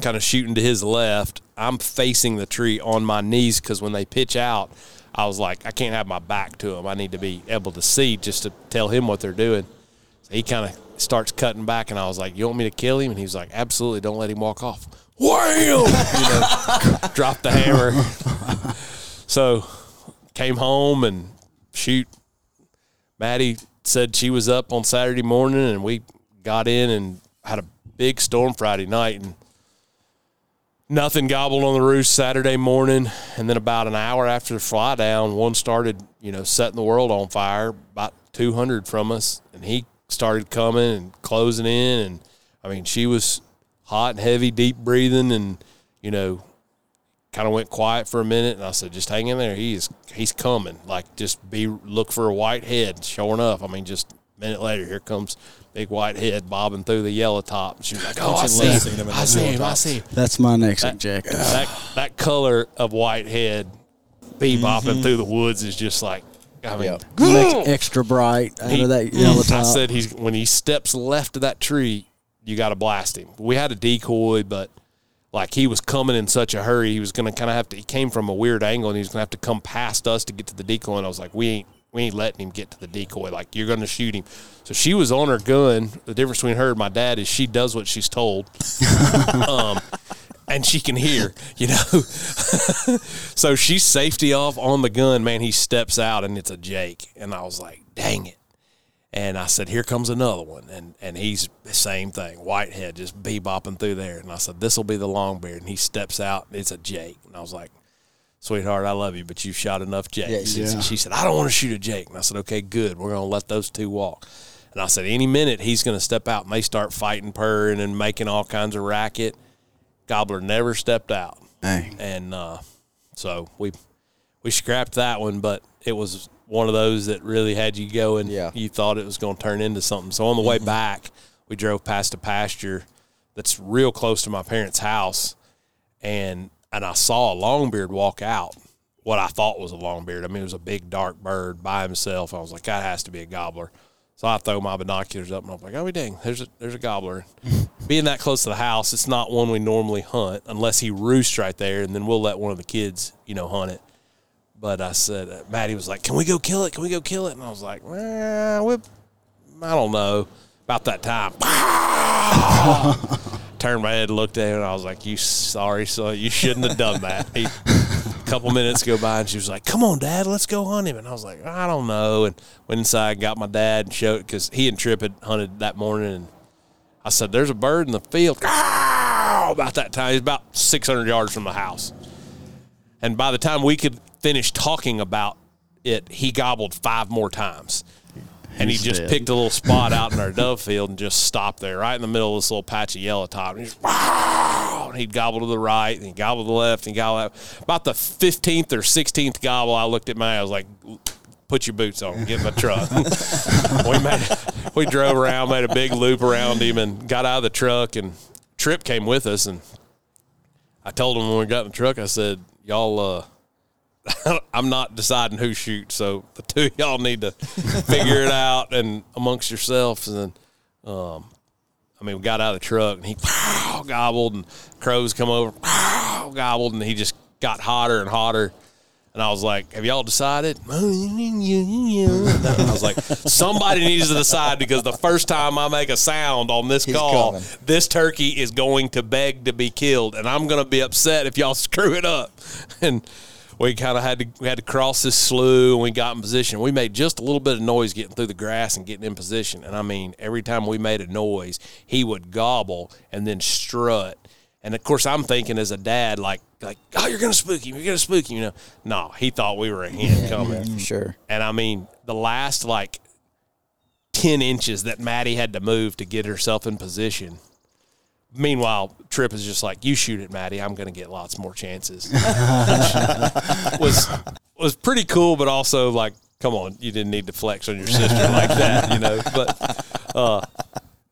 kind of shooting to his left. I'm facing the tree on my knees because when they pitch out i was like i can't have my back to him i need to be able to see just to tell him what they're doing. So he kind of starts cutting back and i was like you want me to kill him? And he was like absolutely don't let him walk off. Wham! You know drop the hammer. So came home and shoot. Maddie said she was up on saturday morning and we got in and had a big storm friday night and nothing gobbled on the roost saturday morning and then about an hour after the fly down one started you know setting the world on fire about 200 from us and he started coming and closing in and i mean she was hot and heavy deep breathing and you know kind of went quiet for a minute and I said, just hang in there. He's he's coming. Like just be look for a white head. Sure enough, I mean, just minute later, here comes big white head bobbing through the yellow top. And she like, oh, I see him. him I see yellow him. I see him. That's my next That, objective. that that color of white head bebopping mm-hmm. through the woods is just like, I mean, Yep. Make extra bright out he- of that yellow top. I said he's when he steps left of that tree, you got to blast him. We had a decoy, but like he was coming in such a hurry, he was going to kind of have to. He came from a weird angle, and he was going to have to come past us to get to the decoy. And I was like, we ain't. We ain't letting him get to the decoy. Like you're going to shoot him. So she was on her gun. The difference between her and my dad is she does what she's told, um, and she can hear. You know, so she's safety off on the gun. Man, he steps out and it's a Jake, and I was like, dang it. And I said, "Here comes another one," and and he's the same thing, whitehead, just bebopping through there. And I said, "This will be the long beard." And he steps out, it's a Jake. And I was like, "Sweetheart, I love you, but you've shot enough Jakes." Yeah, She- She said, "I don't want to shoot a Jake." And I said, "Okay, good. We're gonna let those two walk." And I said, "Any minute he's gonna step out, and they start fighting, purring, and making all kinds of racket." Gobbler never stepped out Dang. and uh, so we we scrapped that one, but it was one of those that really had you going. Yeah. you thought it was going to turn into something. So on the way back, we drove past a pasture that's real close to my parents' house, and and I saw a longbeard walk out. What I thought was a longbeard. I mean, it was a big dark bird by himself. I was like, that has to be a gobbler. So I throw my binoculars up and I'm like, oh, dang, there's a there's a gobbler. Being that close to the house, it's not one we normally hunt unless he roosts right there, and then we'll let one of the kids, you know, hunt it. But I said, uh, Maddie was like, "Can we go kill it? Can we go kill it?" And I was like, well, we, I don't know. About that time, turned my head, and looked at him, and I was like, "You sorry, son, you shouldn't have done that." He, a couple minutes go by, and she was like, "Come on, Dad, let's go hunt him." And I was like, "I don't know." And went inside, and got my dad, and showed because he and Trip had hunted that morning, and I said, "There's a bird in the field." About that time, he's about 600 yards from the house. And by the time we could finish talking about it, he gobbled five more times. And he just dead. picked a little spot out in our dove field and just stopped there, right in the middle of this little patch of yellow top. And, he just, and he'd gobble to the right, and he gobbled to the left, and he gobbled out. About the 15th or 16th gobble, I looked at my, I was like, put your boots on, get in my truck. we made, we drove around, made a big loop around him, and got out of the truck. And Trip came with us, and I told him when we got in the truck, I said, "Y'all, uh, I'm not deciding who shoots, so the two of y'all need to figure it out and amongst yourselves." And um, I mean, we got out of the truck, and he pow, gobbled, and crows come over, pow, gobbled, and he just got hotter and hotter. And I was like, "Have y'all decided?" And I was like, "Somebody needs to decide because the first time I make a sound on this He's call, coming. this turkey is going to beg to be killed, and I'm going to be upset if y'all screw it up." And we kind of had to we had to cross this slough, and we got in position. We made just a little bit of noise getting through the grass and getting in position. And I mean, every time we made a noise, he would gobble and then strut. And of course, I'm thinking as a dad, like, like, oh, you're gonna spook him, you're gonna spook him. You know, no, he thought we were a hen coming. For sure. And I mean, the last like 10 inches that Maddie had to move to get herself in position. Meanwhile, Trip is just like, you shoot it, Maddie. I'm going to get lots more chances. was was pretty cool, but also like, come on, you didn't need to flex on your sister like that, you know. But uh,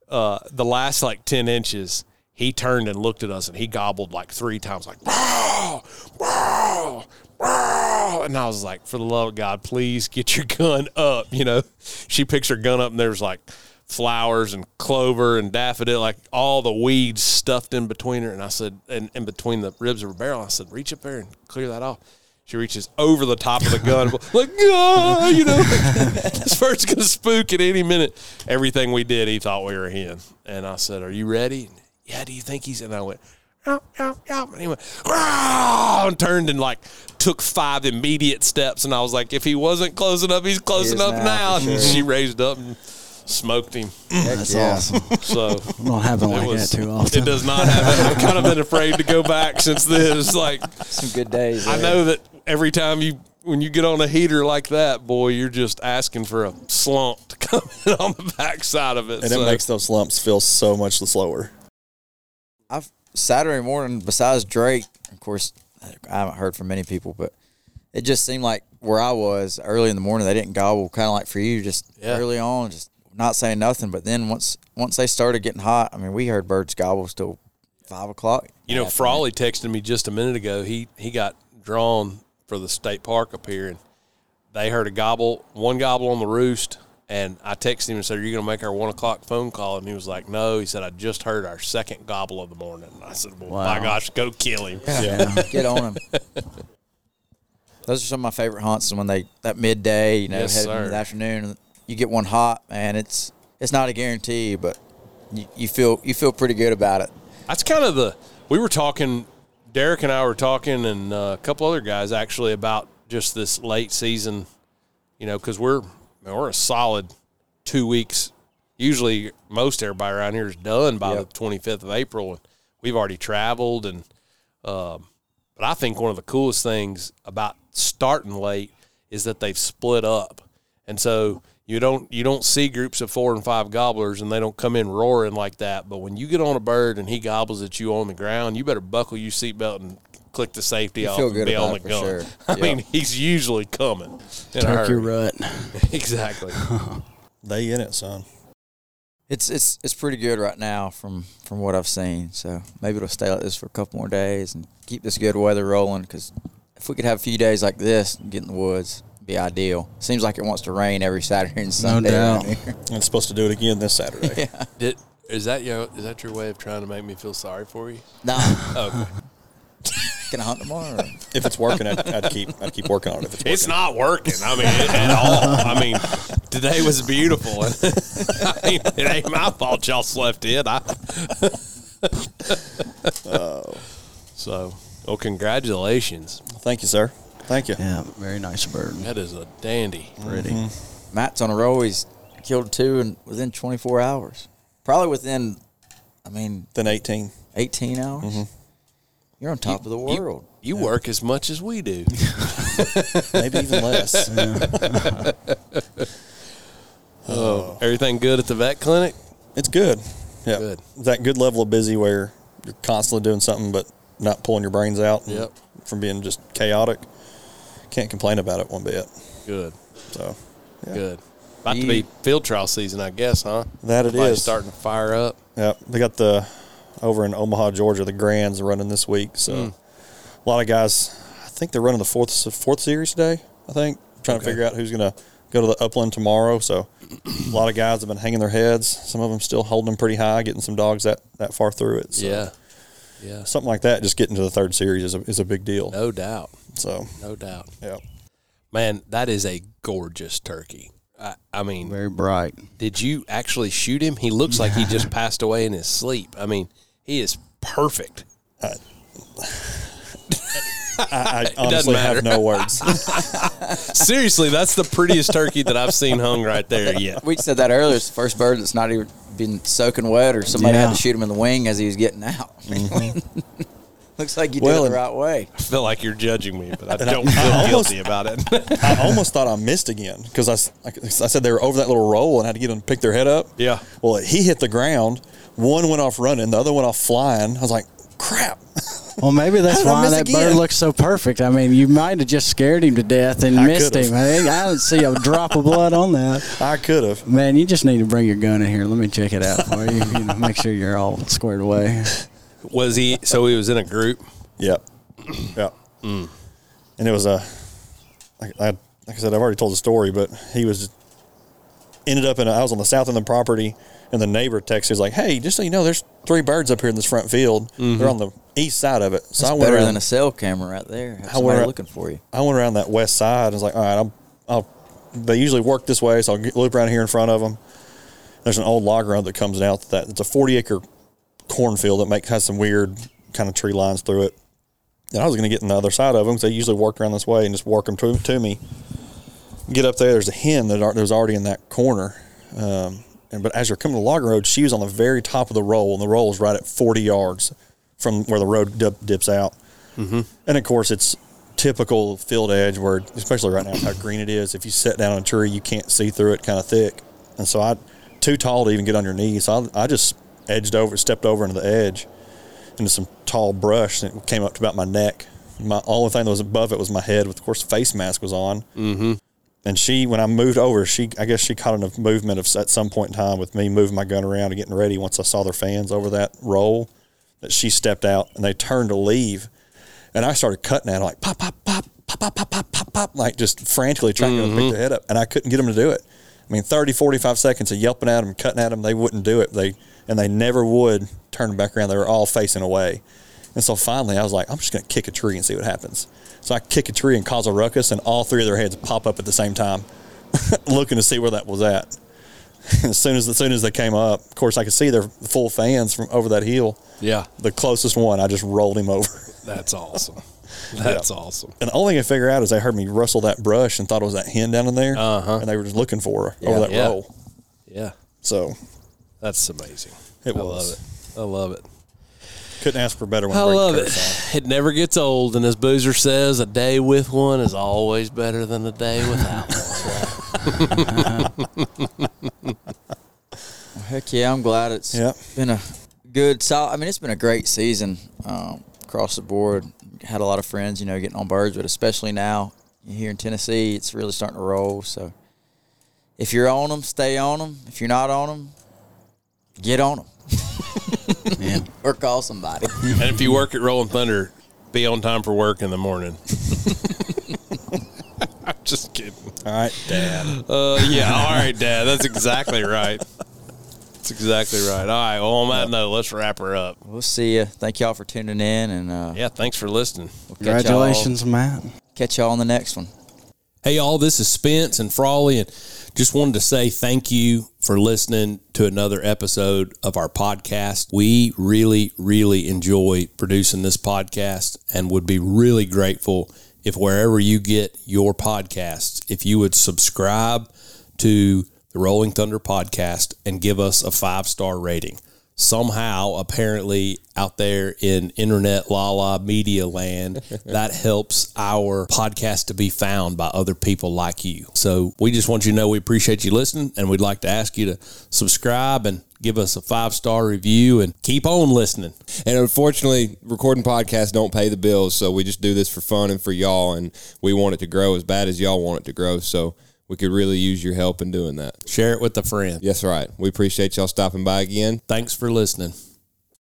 uh, the last like 10 inches, he turned and looked at us and he gobbled like three times, like, "Wow, wow, wow." and I was like, for the love of God, please get your gun up. You know, she picks her gun up and there's like flowers and clover and daffodil, like all the weeds stuffed in between her. And I said, and in between the ribs of her barrel, I said, reach up there and clear that off. She reaches over the top of the gun, like, ah, you know, this bird's going to spook at any minute. Everything we did, he thought we were hen. And I said, Are you ready? And, Yeah, do you think he's? And I went, "Yow, yow, yow." and he went, and turned and like took five immediate steps. And I was like, If he wasn't close enough, he's close He enough now, now. for And she raised up and smoked him. Mm, that's yeah. awesome. So. Don't having like was. that too often. It does not happen. I've kind of been afraid to go back since then. It's like Some good days. I there. know that every time you when you get on a heater like that, boy, you're just asking for a slump to come in on the backside of it. And So, it makes those lumps feel so much the slower. I've Saturday morning. Besides Drake, of course, I haven't heard from many people, but it just seemed like where I was early in the morning, they didn't gobble. Kind of like for you, just Yeah. early on, just not saying nothing. But then once once they started getting hot, I mean, we heard birds gobble till five o'clock. you know, afternoon. Frawley texted me just a minute ago. He he got drawn for the state park up here, and they heard a gobble, one gobble on the roost. And I texted him and said, "Are you going to make our one o'clock phone call?" And he was like, "No." He said, "I just heard our second gobble of the morning." And I said, "Well, my gosh, go kill him." Get on him." Those are some of my favorite hunts. is When they that midday, you know, Yes, heading into the afternoon, you get one hot, man. It's it's not a guarantee, but you, you feel you feel pretty good about it. That's kind of the. We were talking. Derek and I were talking, and uh, a couple other guys actually about just this late season. You know, because we're we're a solid two weeks. Usually, most everybody around here is done by Yep. the twenty fifth of April, and we've already traveled. And um, but I think one of the coolest things about starting late is that they've split up, and so you don't you don't see groups of four and five gobblers, and they don't come in roaring like that. But when you get on a bird and he gobbles at you on the ground, you better buckle your seatbelt and click the safety You off feel and good be on the it gun. sure. I Yeah. mean, he's usually coming. In a Turkey hurry. rut. exactly. They in it, son. It's it's it's pretty good right now from from what I've seen. So maybe it'll stay like this for a couple more days and keep this good weather rolling. Because if we could have a few days like this and get in the woods, it'd be ideal. Seems like it wants to rain every Saturday and Sunday. around doubt. And it's supposed to do it again this Saturday. Did is that your is that your way of trying to make me feel sorry for you? Nah, Okay. can I hunt tomorrow? If it's working, I'd, I'd keep I'd keep working on it. If it's. It's not working. I mean, it, at all. I mean, today was beautiful. I mean, it ain't my fault y'all slept in. I, oh. So, well, congratulations. Thank you, sir. Thank you. Yeah, very nice bird. That is a dandy. Pretty. Mm-hmm. Matt's on a roll. He's killed two in within 24 hours. Probably within, I mean, Then 18. 18 hours. Mm-hmm. You're on top of the You- world. You, work as much as we do. Maybe even less. Oh, everything good at the vet clinic? It's good. Yeah. Good. That good level of busy where you're constantly doing something but not pulling your brains out Yep. from being just chaotic. Can't complain about it one bit. Good, So yeah. good. About to be field trial season, I guess, huh? That it Everybody's is. starting to fire up. Yep. they got the over in Omaha, Georgia. The Grands running this week, so Mm. a lot of guys. I think they're running the fourth fourth series today. I think trying to figure out who's going to go to the Upland tomorrow. So a lot of guys have been hanging their heads. Some of them still holding them pretty high, getting some dogs that that far through it. So Yeah, yeah, something like that. Just getting to the third series is a, is a big deal. no doubt, So no doubt. yeah, Man, that is a gorgeous turkey. I, I mean, Very bright. did you actually shoot him? He looks like he just passed away in his sleep. I mean, he is perfect. I, I honestly have no words. Seriously, that's the prettiest turkey that I've seen hung right there yet. We said that earlier. It's the first bird that's not even been soaking wet, or somebody had to shoot him in the wing as he was getting out. Mm-hmm. Looks like you Well, did it the right way. I feel like you're judging me, but I I- don't I feel almost- guilty about it. I almost thought I missed again because I, s- like I said they were over that little roll and had to get them to pick their head up. Yeah. Well, he hit the ground. One went off running. The other went off flying. I was like, crap. Well, maybe that's How did I why that again? bird looks so perfect. I mean, you might have just scared him to death and I missed could've. him. I, I didn't see a drop of blood on that. I could have. Man, you just need to bring your gun in here. Let me check it out for you. you know, make sure you're all squared away. Was he? So he was in a group. Yep. Yep. And it was a, like I, like I said, I've already told the story, but he was ended up in. A, I was on the south end of the property, and the neighbor texted. He's like, "Hey, just so you know, there's three birds up here in this front field. Mm-hmm. They're on the east side of it." So I went better around, than a cell camera right there. Have I somebody went- looking for you. I went around that west side and was like, all right, I'm, I'll, they usually work this way, so I'll get, loop around here in front of them. There's an old log road that comes out that it's a 40 acre cornfield that make, has some weird kind of tree lines through it. And I was going to get on the other side of them because they usually work around this way and just work them to, to me. Get up there, there's a hen that, are, that was already in that corner. Um, and, but as you're coming to log road, she was on the very top of the roll, and the roll is right at 40 yards from where the road dip, dips out. And of course, it's typical field edge where, especially right now, how green it is. If you sit down on a tree, you can't see through it, kind of thick. And so I, too tall to even get on your knees. So I, I just edged over, stepped over into the edge, into some tall brush that came up to about my neck. My only thing that was above it was my head. With of course, face mask was on. Mm-hmm. And she, when I moved over, she, I guess she caught in a movement of at some point in time with me moving my gun around and getting ready. Once I saw their fans over that roll, that she stepped out and they turned to leave. And I started cutting at her like pop, pop, pop, pop, pop, pop, pop, pop, pop, like just frantically trying to pick their head up. And I couldn't get them to do it. I mean, 30, 45 seconds of yelping at them, cutting at them, they wouldn't do it. They And they never would turn back around. They were all facing away. And so finally, I was like, I'm just going to kick a tree and see what happens. So I kick a tree and cause a ruckus, and all three of their heads pop up at the same time, looking to see where that was at. as soon as as soon as they came up, of course, I could see their full fans from over that hill. Yeah, The closest one, I just rolled him over. that's awesome. That's awesome. And the only thing I figured out is they heard me rustle that brush and thought it was that hen down in there, Uh-huh. and they were just looking for her over that Yeah. roll. Yeah, So that's amazing. It I was. love it. I love it. couldn't ask for a better one. I to love it. curse It never gets old, and as Boozer says, a day with one is always better than a day without one. Heck yeah, I'm glad it's Yep. been a good solid. I mean, it's been a great season um, across the board. Had a lot of friends, you know, getting on birds, but especially now here in Tennessee, it's really starting to roll. So if you're on them, stay on them. If you're not on them, get on them Yeah. or call somebody. and if you work at Rolling Thunder, be on time for work in the morning. I'm just kidding. All right, Dad. Uh, yeah, all right, Dad. That's exactly right. That's exactly right. All right. Well, on that note, let's wrap her up. we'll see you. Thank y'all for tuning in, and uh, Yeah, thanks for listening. we'll catch y'all- Congratulations, Matt. Catch y'all on the next one. Hey, y'all, this is Spence and Frawley, and just wanted to say thank you for listening to another episode of our podcast. We really, really enjoy producing this podcast and would be really grateful if wherever you get your podcasts, if you would subscribe to the Rolling Thunder podcast and give us a five star rating somehow apparently out there in internet la la media land that helps our podcast to be found by other people like you so we just want you to know we appreciate you listening and we'd like to ask you to subscribe and give us a five star review and keep on listening And unfortunately, recording podcasts don't pay the bills, so we just do this for fun and for y'all, and we want it to grow as bad as y'all want it to grow. So we could really use your help in doing that. share it with a friend Yes, right. We appreciate y'all stopping by again. thanks for listening